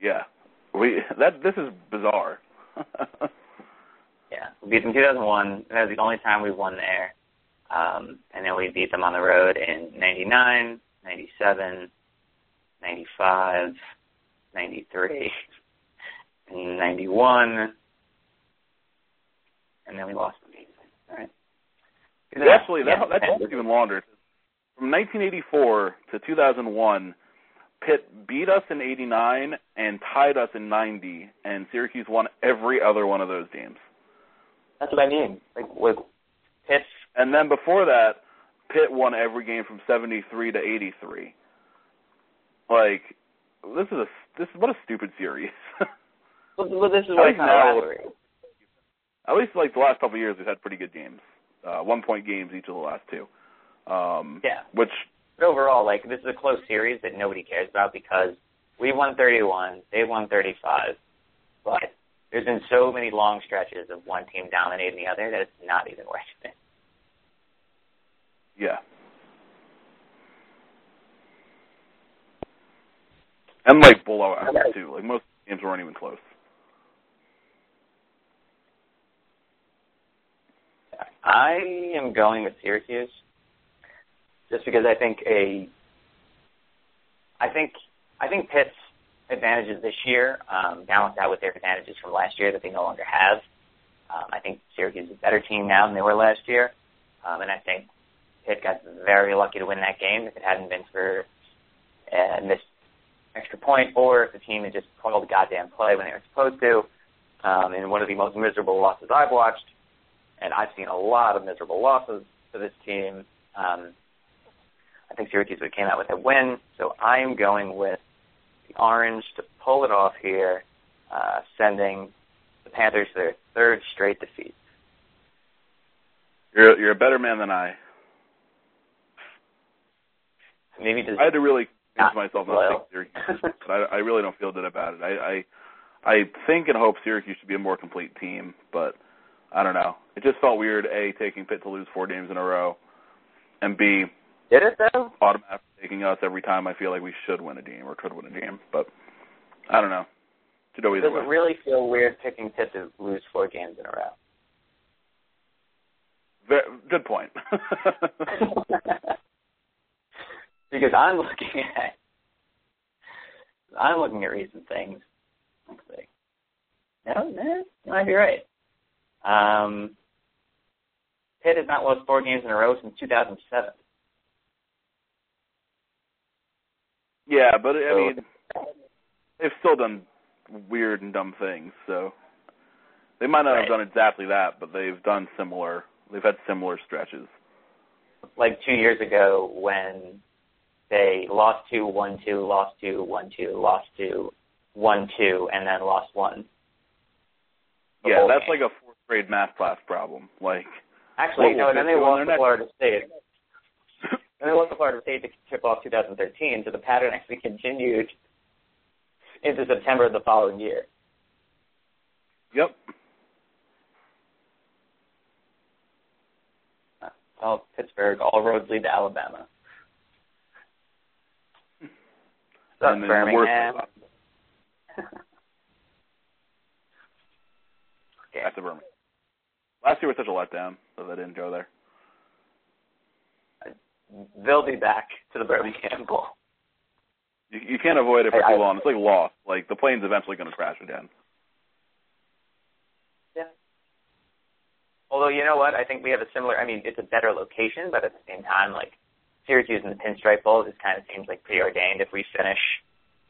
Yeah, we that this is bizarre. Yeah, we beat them 2001. That was the only time we won there. Um, and then we beat them on the road in 99, 97, 95, 93, and 91. And then we lost the game. All right. Actually, that, Yeah, that and- goes even longer. From 1984 to 2001, Pitt beat us in 89 and tied us in 90, and Syracuse won every other one of those games. That's what I mean. Like with Pitt, And then before that, Pitt won every game from 73 to 83. Like, this is a this what a stupid series. well, well, this is I what think kind of now- rivalry. At least like the last couple of years, we've had pretty good games. Uh, one point games each of the last two. Um, Yeah. Which But overall, like this is a close series that nobody cares about because we won 31, they won 35, but there's been so many long stretches of one team dominating the other that it's not even worth it. Yeah. And like blowouts too. Like most games weren't even close. I am going with Syracuse just because I think a I think I think Pitt's advantages this year um, balance out with their advantages from last year that they no longer have. Um, I think Syracuse is a better team now than they were last year, um, and I think Pitt got very lucky to win that game. If it hadn't been for uh, missed extra point, or if the team had just called the goddamn play when they were supposed to, um, in one of the most miserable losses I've watched, and I've seen a lot of miserable losses for this team. Um, I think Syracuse would have came out with a win, so I am going with the Orange to pull it off here, uh, sending the Panthers to their third straight defeat. You're you're a better man than I. Maybe just I had to really convince myself not loyal. to take Syracuse, but I, I really don't feel good about it. I, I I think and hope Syracuse should be a more complete team, but I don't know. It just felt weird. A taking Pitt to lose four games in a row, and B did it though. automatically taking us every time I feel like we should win a game or could win a game. But I don't know. Could go either Does way. it really feel weird picking Pitt to lose four games in a row? Good point. because I'm looking at I'm looking at recent things. Let's see. No, no, you might be right. Um, Pitt has not lost four games in a row since 2007. yeah, but I So- mean, they've still done weird and dumb things. So they might not Right. have done exactly that, but they've done similar. They've had similar stretches. Like two years ago when they lost two, one, two, lost two, one, two, lost two, one, two, and then lost one. The yeah, that's game. like a fourth grade math class problem. Like, Actually, no, then they lost to Florida State. And they lost to Florida State to tip off 2013, so the pattern actually continued into September of the following year. yep. Well, Pittsburgh, all roads lead to Alabama. Sup, and then the worst Birmingham? Okay. That's a Birmingham. Last year was such a letdown that they didn't go there. They'll be back to the Birmingham Bowl. You, you can't avoid it for I- too long. It's like lost. Like the plane's eventually going to crash again. Yeah. Although you know what, I think we have a similar. I mean, it's a better location, but at the same time, like Syracuse and the Pinstripe Bowl just kind of seems like preordained if we finish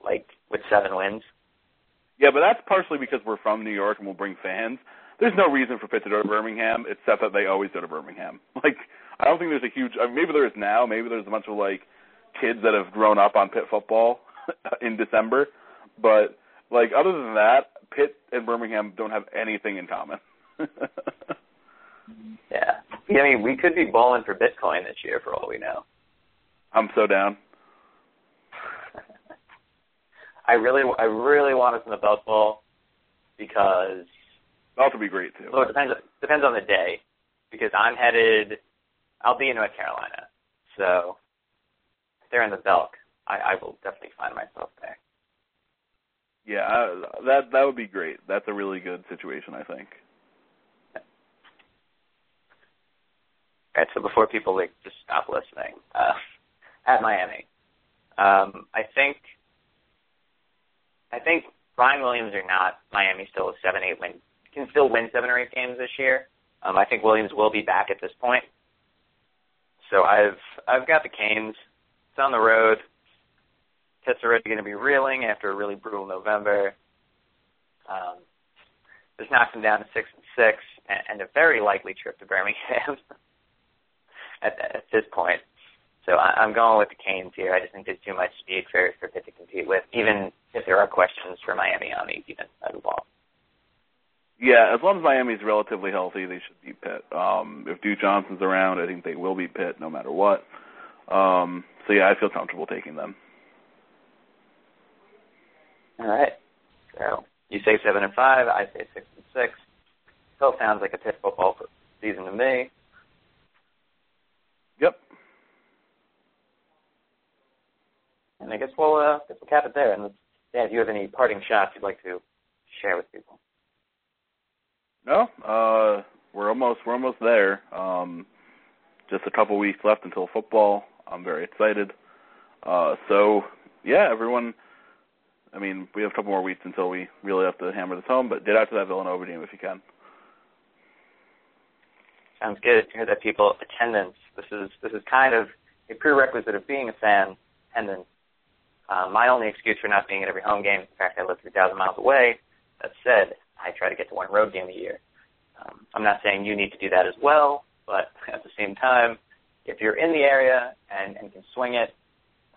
like with seven wins. Yeah, but that's partially because we're from New York and we'll bring fans. There's no reason for Pitt to go to Birmingham except that they always go to Birmingham. Like, I don't think there's a huge. I mean, maybe there is now. Maybe there's a bunch of like kids that have grown up on Pitt football in December, but like other than that, Pitt and Birmingham don't have anything in common. yeah. yeah, I mean, we could be bowling for Bitcoin this year for all we know. I'm so down. I really, I really want us in the Belk Bowl because that would be great too. Well, it depends depends on the day because I'm headed. I'll be in North Carolina, so if they're in the Belk, I, I will definitely find myself there. Yeah, I, that that would be great. That's a really good situation, I think. All right, so before people like just stop listening, uh, at Miami, um, I think I think Ryan Williams or not, Miami still a seven eight win can still win seven or eight games this year. Um, I think Williams will be back at this point. So I've I've got the Canes. It's on the road. Are going to be reeling after a really brutal November. Um, this knocks them down to six and six, and, and a very likely trip to Birmingham at, at this point. So I, I'm going with the Canes here. I just think there's too much speed for for Pitt to compete with, even if there are questions for Miami on the even side of the ball. Yeah, as long as Miami's relatively healthy, they should beat Pitt. Um, if Duke Johnson's around, I think they will beat Pitt no matter what. Um, so yeah, I feel comfortable taking them. All right. So you say seven and five. I say six and six. Still sounds like a Pitt football season to me. Yep. And I guess we'll uh, guess we'll cap it there. And Dan, if you have any parting shots you'd like to share with people. No, uh, we're almost we're almost there. Um, just a couple weeks left until football. I'm very excited. Uh, so yeah, everyone. I mean, we have a couple more weeks until we really have to hammer this home, but get out to that Villanova game if you can. Sounds good. You hear that, people? Attendance. This is this is kind of a prerequisite of being a fan. Attendance. Uh, my only excuse for not being at every home game is the fact I live 3,000 miles away. That said, I try to get to one road game a year. Um, I'm not saying you need to do that as well, but at the same time, if you're in the area and, and can swing it,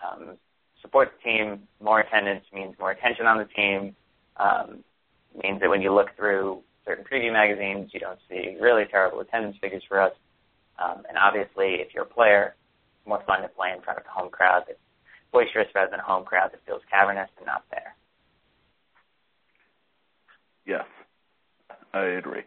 um, support the team. More attendance means more attention on the team. Um, means that when you look through certain preview magazines, you don't see really terrible attendance figures for us. Um, and obviously, if you're a player, it's more fun to play in front of a home crowd that's boisterous rather than a home crowd that feels cavernous and not there. Yes, I agree.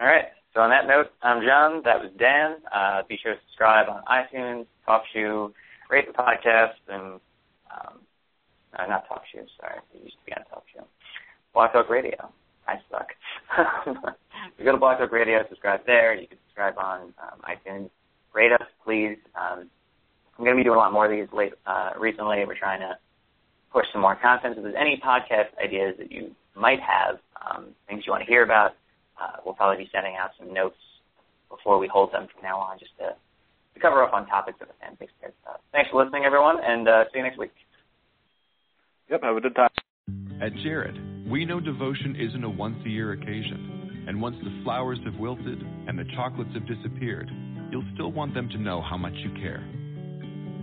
All right. So on that note, I'm John. That was Dan. Uh, be sure to subscribe on iTunes, TalkShoe, rate the podcast, and um, uh, not TalkShoe. Sorry, it used to be on TalkShoe. Blog Talk Radio. I suck. you go to Blog Talk Radio, subscribe there. You can subscribe on um, iTunes. Rate us, please. Um, I'm going to be doing a lot more of these late, uh, recently. We're trying to push some more content. If there's any podcast ideas that you might have, um, things you want to hear about, uh, we'll probably be sending out some notes before we hold them from now on just to, to cover up on topics that the fan thinks cares about. Thanks for listening, everyone, and uh, see you next week. Yep, have a good time. At Jared, we know devotion isn't a once a year occasion, and once the flowers have wilted and the chocolates have disappeared, you'll still want them to know how much you care.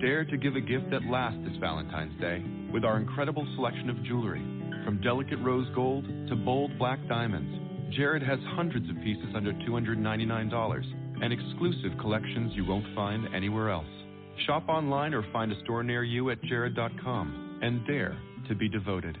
Dare to give a gift that lasts this Valentine's Day with our incredible selection of jewelry. From delicate rose gold to bold black diamonds, Jared has hundreds of pieces under $299 and exclusive collections you won't find anywhere else. Shop online or find a store near you at jared.com and dare to be devoted.